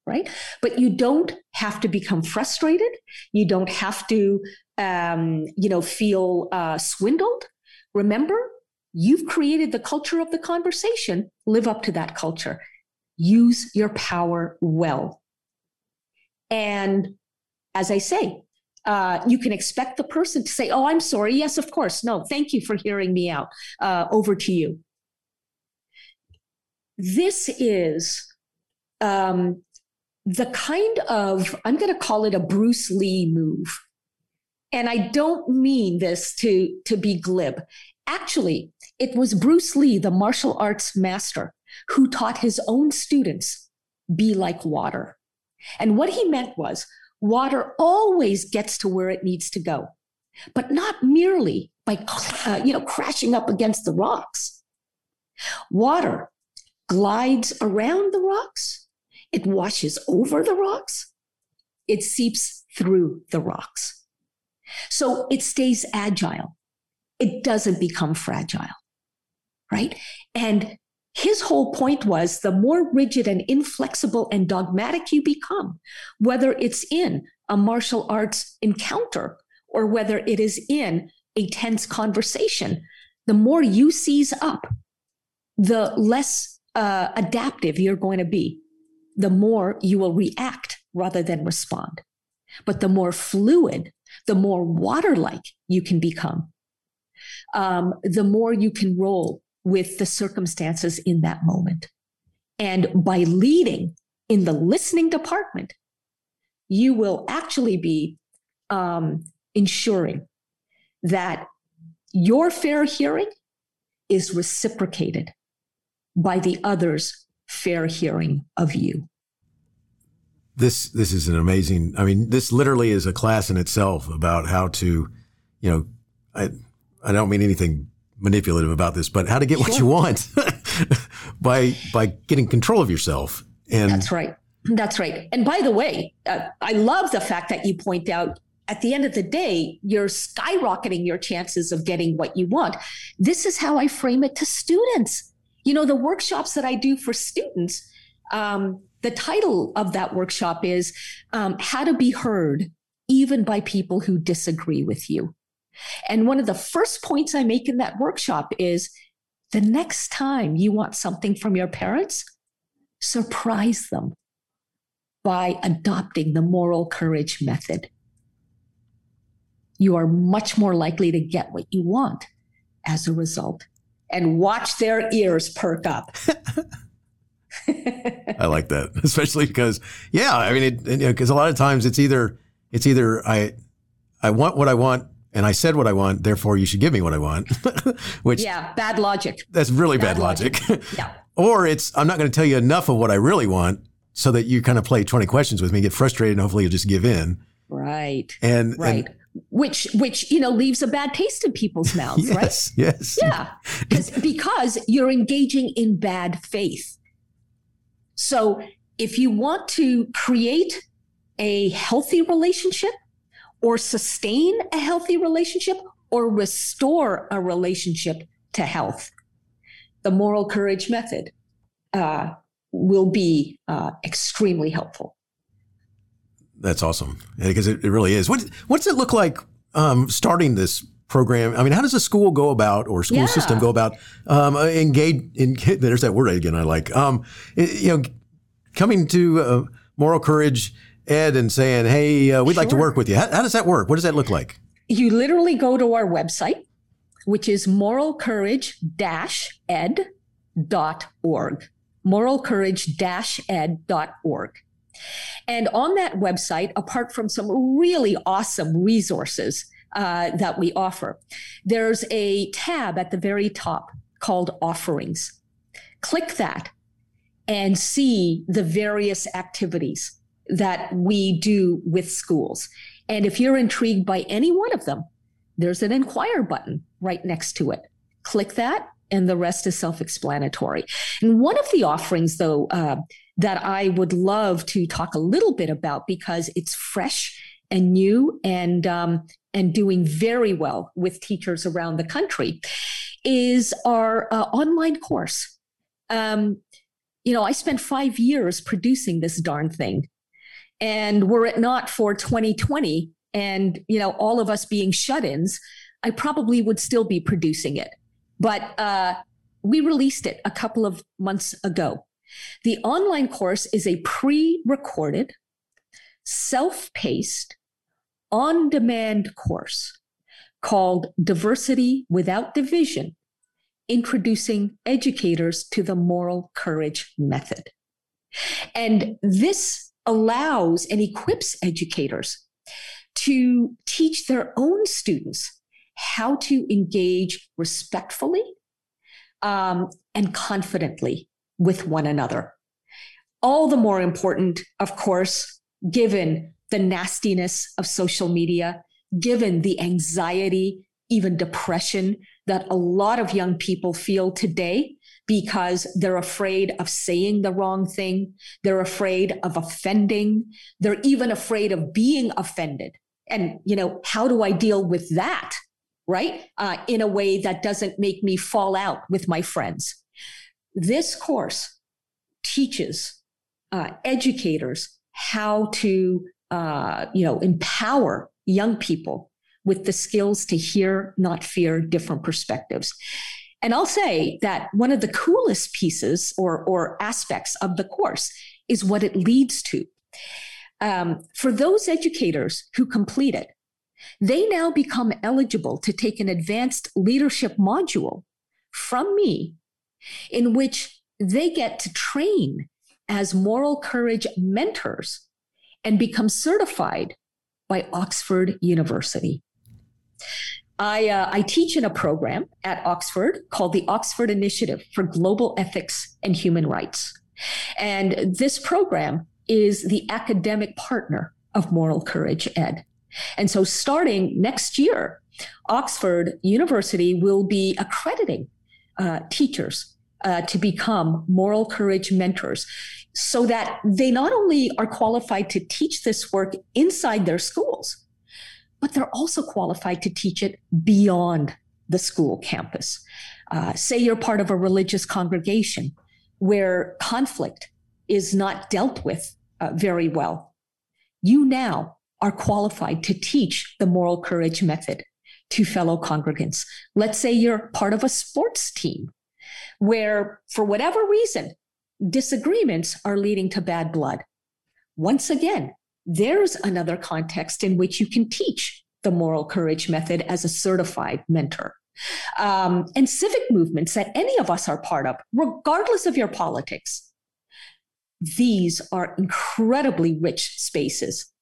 Right. But you don't have to become frustrated. You don't have to, um, you know, feel uh, swindled. Remember, you've created the culture of the conversation. Live up to that culture. Use your power well. And as I say, uh, you can expect the person to say, Oh, I'm sorry. Yes, of course. No, thank you for hearing me out. Uh, over to you. This is um, the kind of, I'm going to call it a Bruce Lee move. And I don't mean this to, to be glib. Actually, it was Bruce Lee, the martial arts master, who taught his own students be like water. And what he meant was water always gets to where it needs to go, but not merely by uh, you know crashing up against the rocks. Water glides around the rocks, it washes over the rocks, it seeps through the rocks. So it stays agile. It doesn't become fragile, right? And his whole point was the more rigid and inflexible and dogmatic you become, whether it's in a martial arts encounter or whether it is in a tense conversation, the more you seize up, the less uh, adaptive you're going to be, the more you will react rather than respond. But the more fluid, the more water like you can become, um, the more you can roll with the circumstances in that moment. And by leading in the listening department, you will actually be um, ensuring that your fair hearing is reciprocated by the other's fair hearing of you.
This this is an amazing. I mean, this literally is a class in itself about how to, you know, I, I don't mean anything manipulative about this, but how to get sure. what you want by by getting control of yourself.
And that's right. That's right. And by the way, uh, I love the fact that you point out at the end of the day, you're skyrocketing your chances of getting what you want. This is how I frame it to students. You know, the workshops that I do for students, um, the title of that workshop is um, How to Be Heard, even by people who disagree with you. And one of the first points I make in that workshop is the next time you want something from your parents, surprise them by adopting the moral courage method. You are much more likely to get what you want as a result. And watch their ears perk up.
I like that, especially because, yeah, I mean, it, you know, because a lot of times it's either it's either I I want what I want and I said what I want, therefore you should give me what I want. Which
yeah, bad logic.
That's really bad, bad logic. logic. yeah. or it's I'm not going to tell you enough of what I really want so that you kind of play 20 questions with me, get frustrated, and hopefully you'll just give in.
Right.
And
right. And, which which you know leaves a bad taste in people's mouths,
yes,
right?
Yes.
Yeah. Because because you're engaging in bad faith. So if you want to create a healthy relationship, or sustain a healthy relationship or restore a relationship to health. The moral courage method uh, will be uh, extremely helpful.
That's awesome because it, it, really is. What, does it look like um, starting this program? I mean, how does a school go about or school yeah. system go about um, engage? In, there's that word again. I like. Um, you know, coming to uh, moral courage Ed and saying, "Hey, uh, we'd sure. like to work with you." How, how, does that work? What does that look like?
You literally go to our website, which is moralcourage-ed.org. moralcourage-ed.org. And on that website, apart from some really awesome resources uh, that we offer, there's a tab at the very top called Offerings. Click that and see the various activities that we do with schools. And if you're intrigued by any one of them, there's an inquire button right next to it. Click that, and the rest is self explanatory. And one of the offerings, though, uh, that I would love to talk a little bit about because it's fresh and new and um, and doing very well with teachers around the country is our uh, online course. Um, you know, I spent five years producing this darn thing. And were it not for 2020 and, you know, all of us being shut-ins, I probably would still be producing it. But uh, we released it a couple of months ago. The online course is a pre-recorded, self-paced, on-demand course called Diversity Without Division, introducing educators to the moral courage method. And this allows and equips educators to teach their own students how to engage respectfully um, and confidently with one another. All the more important, of course, given the nastiness of social media, given the anxiety, even depression that a lot of young people feel today because they're afraid of saying the wrong thing. They're afraid of offending. They're even afraid of being offended. And, you know, how do I deal with that? Right? Uh, in a way that doesn't make me fall out with my friends. This course teaches uh, educators how to, uh, you know, empower young people with the skills to hear, not fear different perspectives. And I'll say that one of the coolest pieces or, or aspects of the course is what it leads to. Um, for those educators who complete it, they now become eligible to take an advanced leadership module from me in which they get to train as moral courage mentors and become certified by Oxford University. I, uh, I teach in a program at Oxford called the Oxford Initiative for Global Ethics and Human Rights. And this program is the academic partner of Moral Courage Ed. And so starting next year, Oxford University will be accrediting uh, teachers uh, to become moral courage mentors so that they not only are qualified to teach this work inside their schools, but they're also qualified to teach it beyond the school campus. Uh, say you're part of a religious congregation where conflict is not dealt with uh, very well. You now are qualified to teach the moral courage method to fellow congregants. Let's say you're part of a sports team where, for whatever reason, disagreements are leading to bad blood. Once again, there's another context in which you can teach the moral courage method as a certified mentor. Um, and civic movements that any of us are part of, regardless of your politics. These are incredibly rich spaces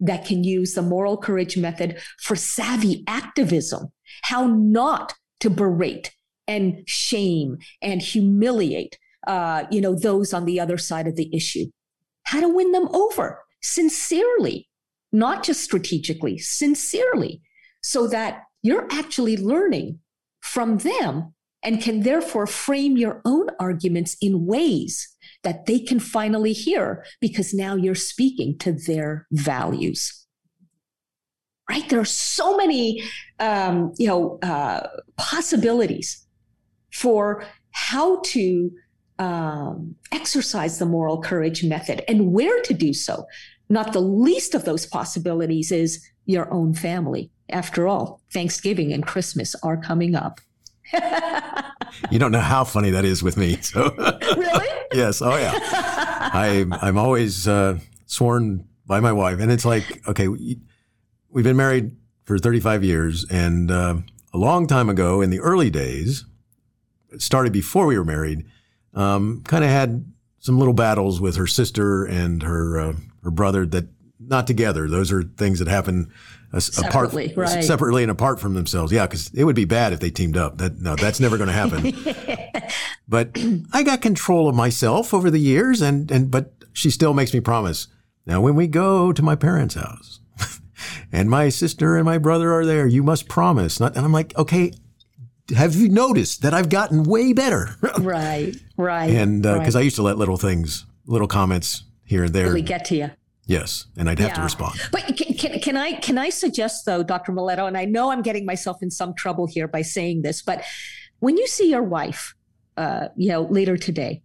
that can use the moral courage method for savvy activism, how not to berate and shame and humiliate, uh, you know, those on the other side of the issue, how to win them over sincerely, not just strategically, sincerely, so that you're actually learning from them and can therefore frame your own arguments in ways that they can finally hear because now you're speaking to their values. Right? There are so many um, you know uh, possibilities for how to um, exercise the moral courage method and where to do so not the least of those possibilities is your own family after all thanksgiving and christmas are coming up
you don't know how funny that is with me. So
really?
yes. Oh yeah. I I'm always uh, sworn by my wife, and it's like okay, we, have been married for 35 years, and uh, a long time ago, in the early days, it started before we were married. Um, kind of had some little battles with her sister and her uh, her brother that not together. Those are things that happen
separately,
apart,
right.
separately and apart from themselves. Yeah, because it would be bad if they teamed up. That no, that's never going to happen. but I got control of myself over the years, and and but she still makes me promise. Now, when we go to my parents' house, and my sister and my brother are there, you must promise. Not, and I'm like, okay. Have you noticed that I've gotten way better?
right, right.
And because uh,
right.
I used to let little things, little comments here and there
really get to you.
Yes, and I'd have yeah. to respond.
But can, can, can, I can I suggest though, Dr. Miletto, and I know I'm getting myself in some trouble here by saying this, but when you see your wife, uh, you know, later today,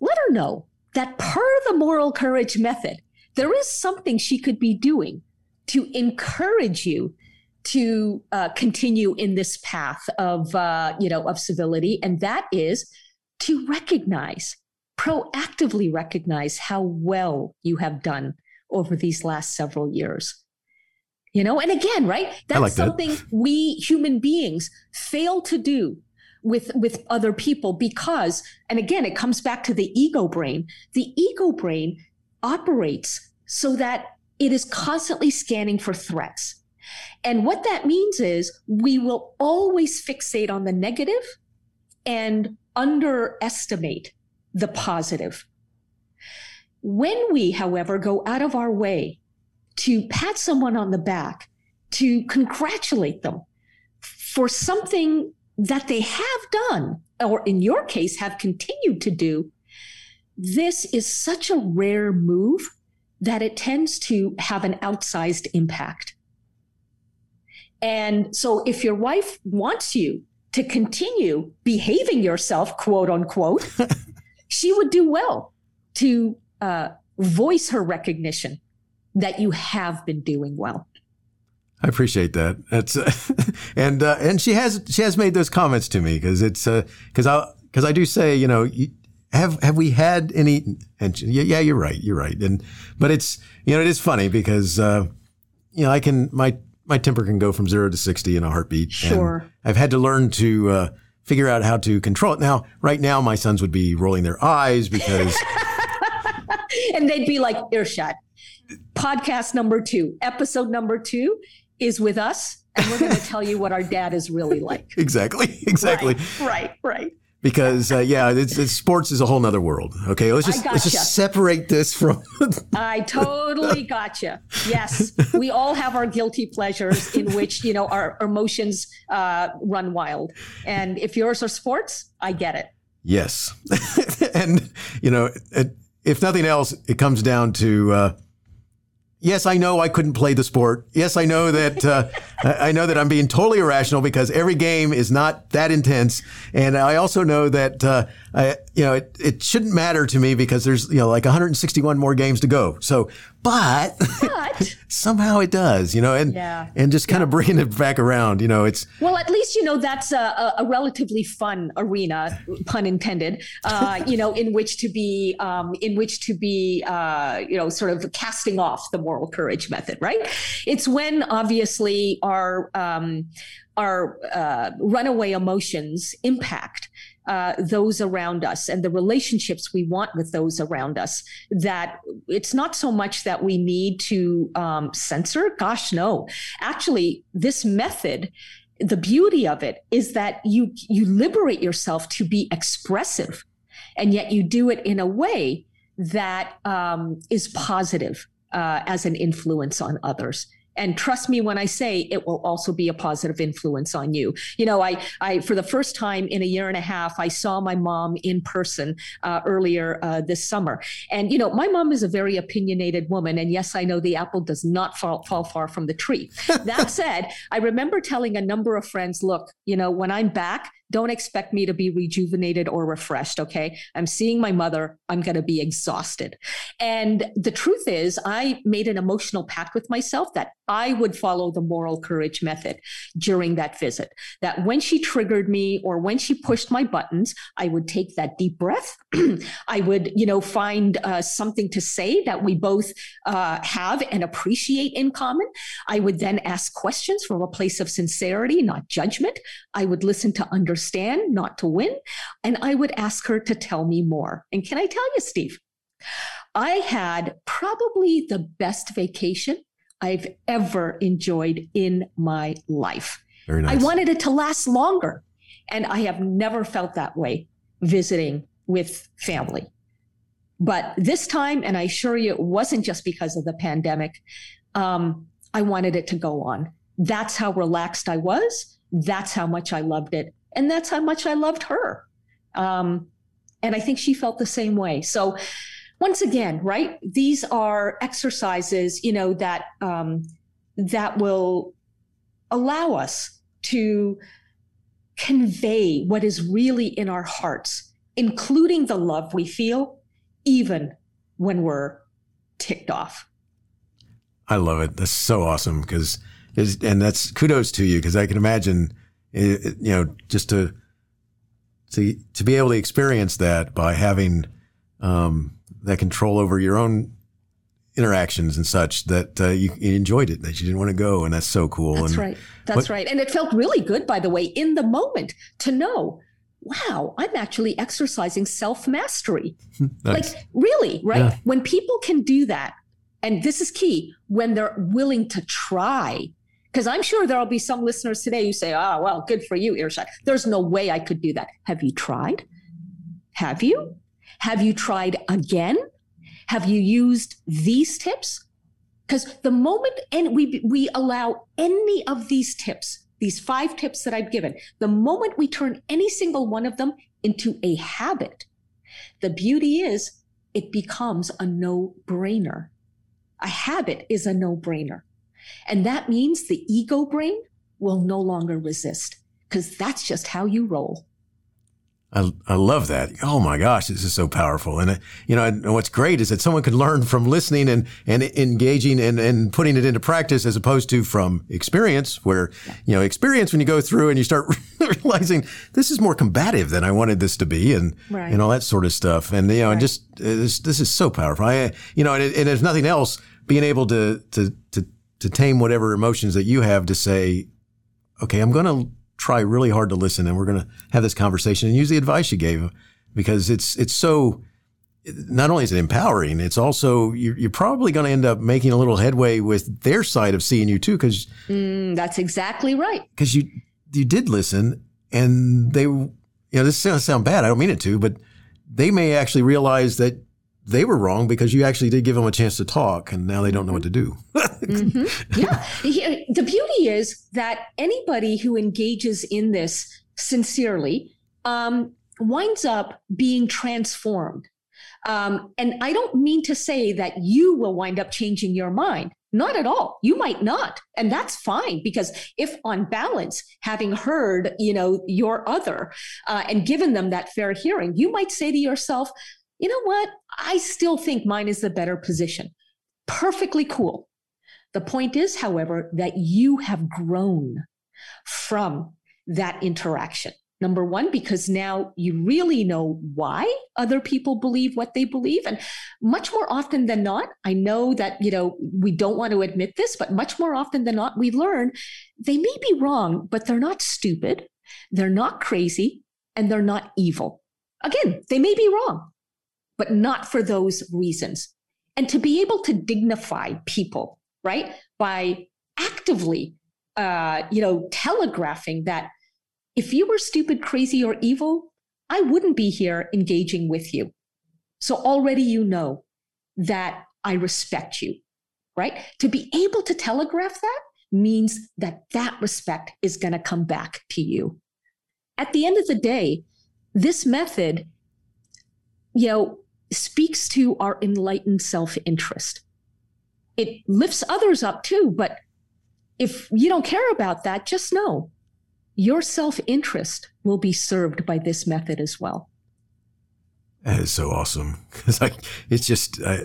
let her know that per the moral courage method, there is something she could be doing to encourage you to uh, continue in this path of uh, you know of civility, and that is to recognize proactively recognize how well you have done over these last several years. You know, and again, right? That's like something that. we human beings fail to do with with other people because and again it comes back to the ego brain. The ego brain operates so that it is constantly scanning for threats. And what that means is we will always fixate on the negative and underestimate the positive. When we, however, go out of our way to pat someone on the back, to congratulate them for something that they have done, or in your case, have continued to do, this is such a rare move that it tends to have an outsized impact. And so if your wife wants you to continue behaving yourself, quote unquote, she would do well to uh, voice her recognition that you have been doing well.
I appreciate that. That's uh, and uh, and she has she has made those comments to me because it's because uh, I because I do say you know have have we had any and she, yeah you're right you're right and but it's you know it is funny because uh, you know I can my my temper can go from zero to sixty in a heartbeat.
Sure,
I've had to learn to uh, figure out how to control it. Now, right now, my sons would be rolling their eyes because.
and they'd be like, Irshad. Podcast number two, episode number two is with us. And we're going to tell you what our dad is really like.
Exactly. Exactly.
Right. Right. right.
Because uh, yeah, it's, it's, sports is a whole nother world. Okay, let's just
gotcha.
let's just separate this from.
I totally gotcha. Yes, we all have our guilty pleasures in which you know our emotions uh, run wild, and if yours are sports, I get it.
Yes, and you know, it, if nothing else, it comes down to. Uh, yes, I know I couldn't play the sport. Yes, I know that uh, I know that I'm being totally irrational because every game is not that intense, and I also know that uh, I, you know it, it shouldn't matter to me because there's you know like 161 more games to go. So, but,
but
somehow it does, you know, and
yeah.
and just kind yeah. of bringing it back around, you know, it's
well, at least you know that's a, a relatively fun arena, pun intended, uh, you know, in which to be um, in which to be uh, you know sort of casting off the moral courage method, right? It's when obviously our um, our uh, runaway emotions impact uh, those around us and the relationships we want with those around us that it's not so much that we need to um, censor. Gosh no. Actually this method the beauty of it is that you you liberate yourself to be expressive and yet you do it in a way that um, is positive uh, as an influence on others and trust me when i say it will also be a positive influence on you. You know i i for the first time in a year and a half i saw my mom in person uh, earlier uh, this summer. And you know my mom is a very opinionated woman and yes i know the apple does not fall, fall far from the tree. That said i remember telling a number of friends look you know when i'm back don't expect me to be rejuvenated or refreshed. Okay. I'm seeing my mother. I'm going to be exhausted. And the truth is, I made an emotional pact with myself that I would follow the moral courage method during that visit. That when she triggered me or when she pushed my buttons, I would take that deep breath. I would, you know, find uh, something to say that we both uh, have and appreciate in common. I would then ask questions from a place of sincerity, not judgment. I would listen to understand, not to win. And I would ask her to tell me more. And can I tell you, Steve? I had probably the best vacation I've ever enjoyed in my life.
Very nice.
I wanted it to last longer. And I have never felt that way visiting with family. But this time, and I assure you, it wasn't just because of the pandemic, um, I wanted it to go on. That's how relaxed I was. That's how much I loved it. And that's how much I loved her. Um, and I think she felt the same way. So once again, right? These are exercises, you know, that um, that will allow us to convey what is really in our hearts, including the love we feel, even when we're ticked off.
I love it. That's so awesome because, and that's kudos to you because I can imagine, you know, just to to to be able to experience that by having um, that control over your own interactions and such that uh, you, you, enjoyed it, that you didn't want to go. And that's so cool.
That's
and
right. That's what, right. And it felt really good, by the way, in the moment to know, wow, I'm actually exercising self mastery. nice. Like, really, right? Yeah. When people can do that, and this is key, when they're willing to try. Because I'm sure there'll be some listeners today who say, oh, well, good for you, Irshad. There's no way I could do that. Have you tried? Have you? Have you tried again? Have you used these tips? Because the moment and we we allow any of these tips, these five tips that I've given, the moment we turn any single one of them into a habit, the beauty is it becomes a no-brainer. A habit is a no-brainer. And that means the ego brain will no longer resist because that's just how you roll.
I, I love that. Oh my gosh, this is so powerful. And, uh, you know, and what's great is that someone can learn from listening and, and engaging and, and putting it into practice as opposed to from experience where, you know, experience when you go through and you start realizing this is more combative than I wanted this to be and, right. and all that sort of stuff. And, you know, right. and just, uh, this, this is so powerful. I, you know, and, and if nothing else, being able to, to, to, to tame whatever emotions that you have to say, okay, I'm going to try really hard to listen and we're going to have this conversation and use the advice you gave because it's it's so not only is it empowering it's also you're, you're probably going to end up making a little headway with their side of seeing you too because
mm, that's exactly right
because you you did listen and they you know, this sounds sound bad. I don't mean it to, but they may actually realize that they were wrong because you actually did give them a chance to talk and now they don't know what to do.
mm-hmm. Yeah. The beauty is that anybody who engages in this sincerely um, winds up being transformed. Um, and I don't mean to say that you will wind up changing your mind. Not at all. You might not. And that's fine because if on balance, having heard, you know, your other uh, and given them that fair hearing, you might say to yourself, you know what? I still think mine is the better position. Perfectly cool. The point is, however, that you have grown from that interaction. Number one, because now you really know why other people believe what they believe. And much more often than not, I know that, you know, we don't want to admit this, but much more often than not, we learn they may be wrong, but they're not stupid. They're not crazy and they're not evil. Again, they may be wrong, but not for those reasons. And to be able to dignify people, right, by actively, uh, you know, telegraphing that if you were stupid, crazy, or evil, I wouldn't be here engaging with you. So already you know that I respect you, right? To be able to telegraph that means that that respect is going to come back to you. At the end of the day, this method, you know, speaks to our enlightened self interest. It lifts others up too, but if you don't care about that, just know your self interest will be served by this method as well.
That is so awesome. It's like, it's just, uh,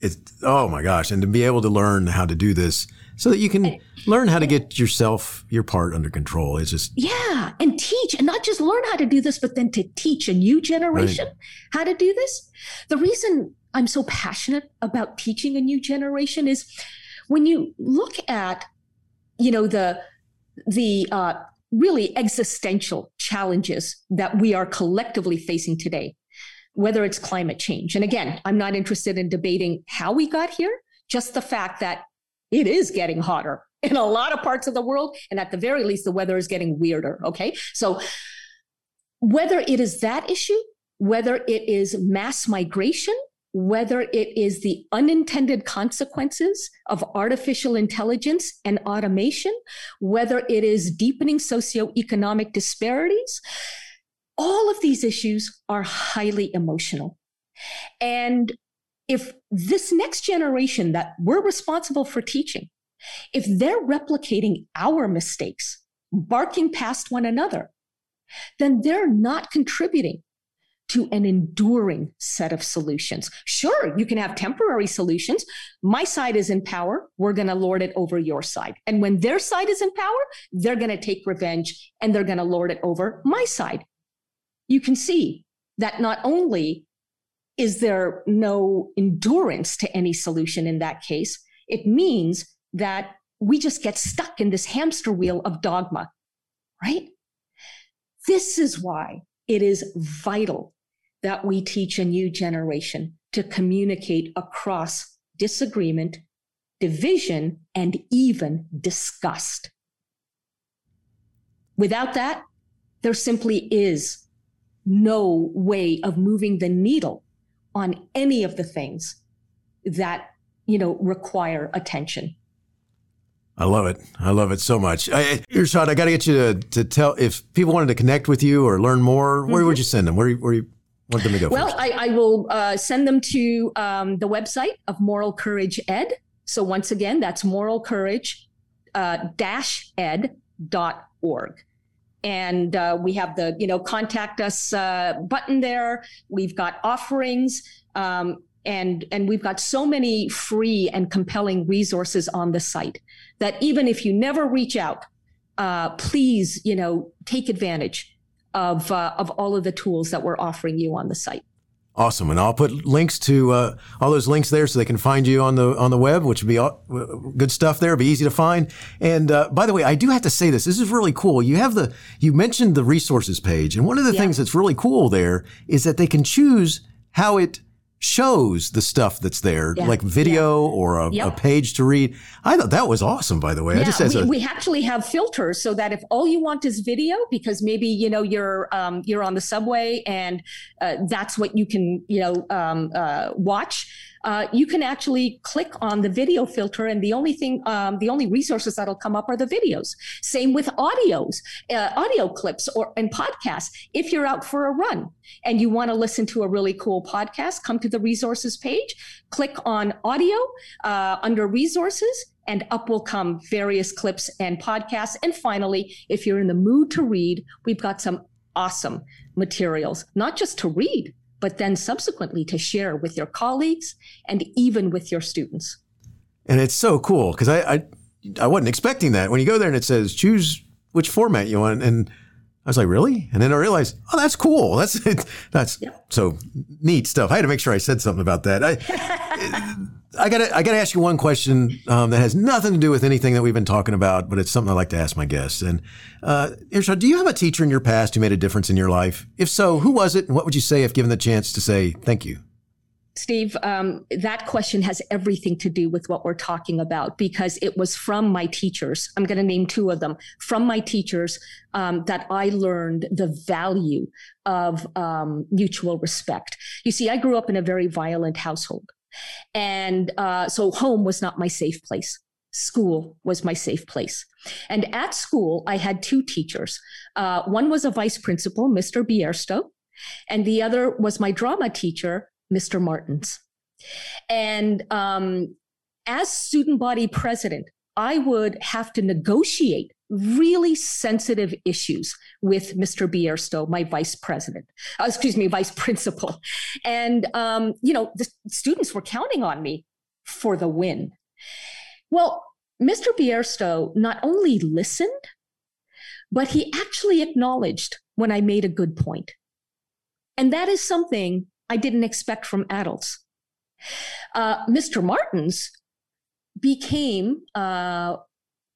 it's, oh my gosh. And to be able to learn how to do this so that you can learn how to get yourself, your part under control. It's just.
Yeah. And teach and not just learn how to do this, but then to teach a new generation right. how to do this. The reason I'm so passionate about teaching a new generation is when you look at, you know, the, the uh, really existential challenges that we are collectively facing today, whether it's climate change. And again, I'm not interested in debating how we got here, just the fact that it is getting hotter in a lot of parts of the world. And at the very least, the weather is getting weirder. Okay. So, whether it is that issue, whether it is mass migration, whether it is the unintended consequences of artificial intelligence and automation, whether it is deepening socioeconomic disparities, all of these issues are highly emotional. And if this next generation that we're responsible for teaching, if they're replicating our mistakes, barking past one another, then they're not contributing to an enduring set of solutions. Sure, you can have temporary solutions. My side is in power. We're going to lord it over your side. And when their side is in power, they're going to take revenge and they're going to lord it over my side. You can see that not only is there no endurance to any solution in that case, it means that we just get stuck in this hamster wheel of dogma, right? This is why it is vital that we teach a new generation to communicate across disagreement, division, and even disgust. Without that, there simply is no way of moving the needle on any of the things that you know require attention.
I love it. I love it so much. I, Irshad, I got to get you to, to tell if people wanted to connect with you or learn more. Where mm-hmm. would you send them? Where, where, you want them to go?
Well, I, I, will uh, send them to um, the website of Moral Courage Ed. So once again, that's moral courage uh, dash ed dot org. And uh, we have the, you know, contact us uh, button there. We've got offerings. Um, and and we've got so many free and compelling resources on the site that even if you never reach out, uh, please, you know, take advantage of uh, of all of the tools that we're offering you on the site.
Awesome, and I'll put links to uh, all those links there so they can find you on the on the web, which would be all, good stuff there. It'd be easy to find. And uh, by the way, I do have to say this. This is really cool. You have the you mentioned the resources page, and one of the yeah. things that's really cool there is that they can choose how it shows the stuff that's there, yeah. like video yeah. or a, yep. a, page to read. I thought that was awesome, by the way.
Yeah,
I
just we, a- we actually have filters so that if all you want is video, because maybe you know you're um, you're on the subway and uh, that's what you can you know um, uh, watch uh, you can actually click on the video filter, and the only thing, um, the only resources that'll come up are the videos. Same with audios, uh, audio clips, or and podcasts. If you're out for a run and you want to listen to a really cool podcast, come to the resources page, click on audio uh, under resources, and up will come various clips and podcasts. And finally, if you're in the mood to read, we've got some awesome materials, not just to read, but then subsequently to share with your colleagues and even with your students.
And it's so cool because I, I, I wasn't expecting that. When you go there and it says choose which format you want, and I was like, really? And then I realized, oh, that's cool. That's that's so neat stuff. I had to make sure I said something about that. I, I gotta I gotta ask you one question um, that has nothing to do with anything that we've been talking about, but it's something I like to ask my guests. And uh, Irshad, do you have a teacher in your past who made a difference in your life? If so, who was it, and what would you say if given the chance to say thank you?
Steve, um, that question has everything to do with what we're talking about because it was from my teachers. I'm going to name two of them from my teachers um, that I learned the value of um, mutual respect. You see, I grew up in a very violent household. And uh, so home was not my safe place. School was my safe place. And at school, I had two teachers. Uh, one was a vice principal, Mr. Biersto, and the other was my drama teacher, Mr. Martins. And um, as student body president, I would have to negotiate really sensitive issues with Mr. Biersto, my vice president, uh, excuse me, vice principal. And, um, you know, the students were counting on me for the win. Well, Mr. Biersto not only listened, but he actually acknowledged when I made a good point. And that is something I didn't expect from adults. Uh, Mr. Martins became uh,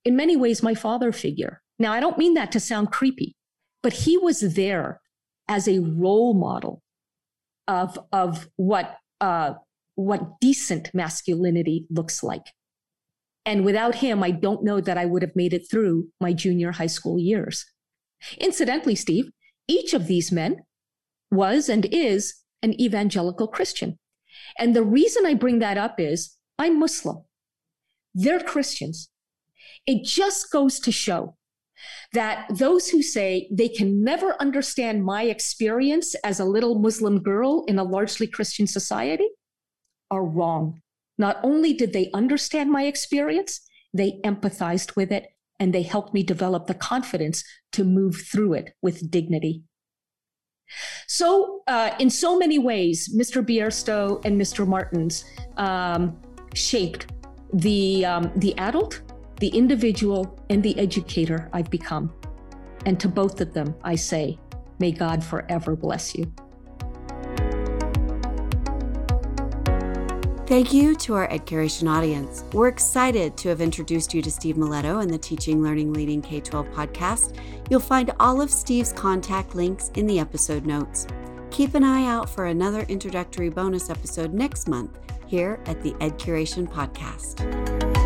in many ways my father figure. Now, I don't mean that to sound creepy, but he was there as a role model of, of what, uh, what decent masculinity looks like. And without him, I don't know that I would have made it through my junior high school years. Incidentally, Steve, each of these men was and is an evangelical Christian. And the reason I bring that up is I'm Muslim. They're Christians. It just goes to show that those who say they can never understand my experience as a little Muslim girl in a largely Christian society are wrong. Not only did they understand my experience, they empathized with it and they helped me develop the confidence to move through it with dignity. So, uh, in so many ways, Mr. Biersto and Mr. Martins um, shaped the um, the adult the individual and the educator I've become. And to both of them, I say, may God forever bless you.
Thank you to our EdCuration audience. We're excited to have introduced you to Steve Miletto and the Teaching, Learning, Leading K 12 podcast. You'll find all of Steve's contact links in the episode notes. Keep an eye out for another introductory bonus episode next month here at the EdCuration podcast.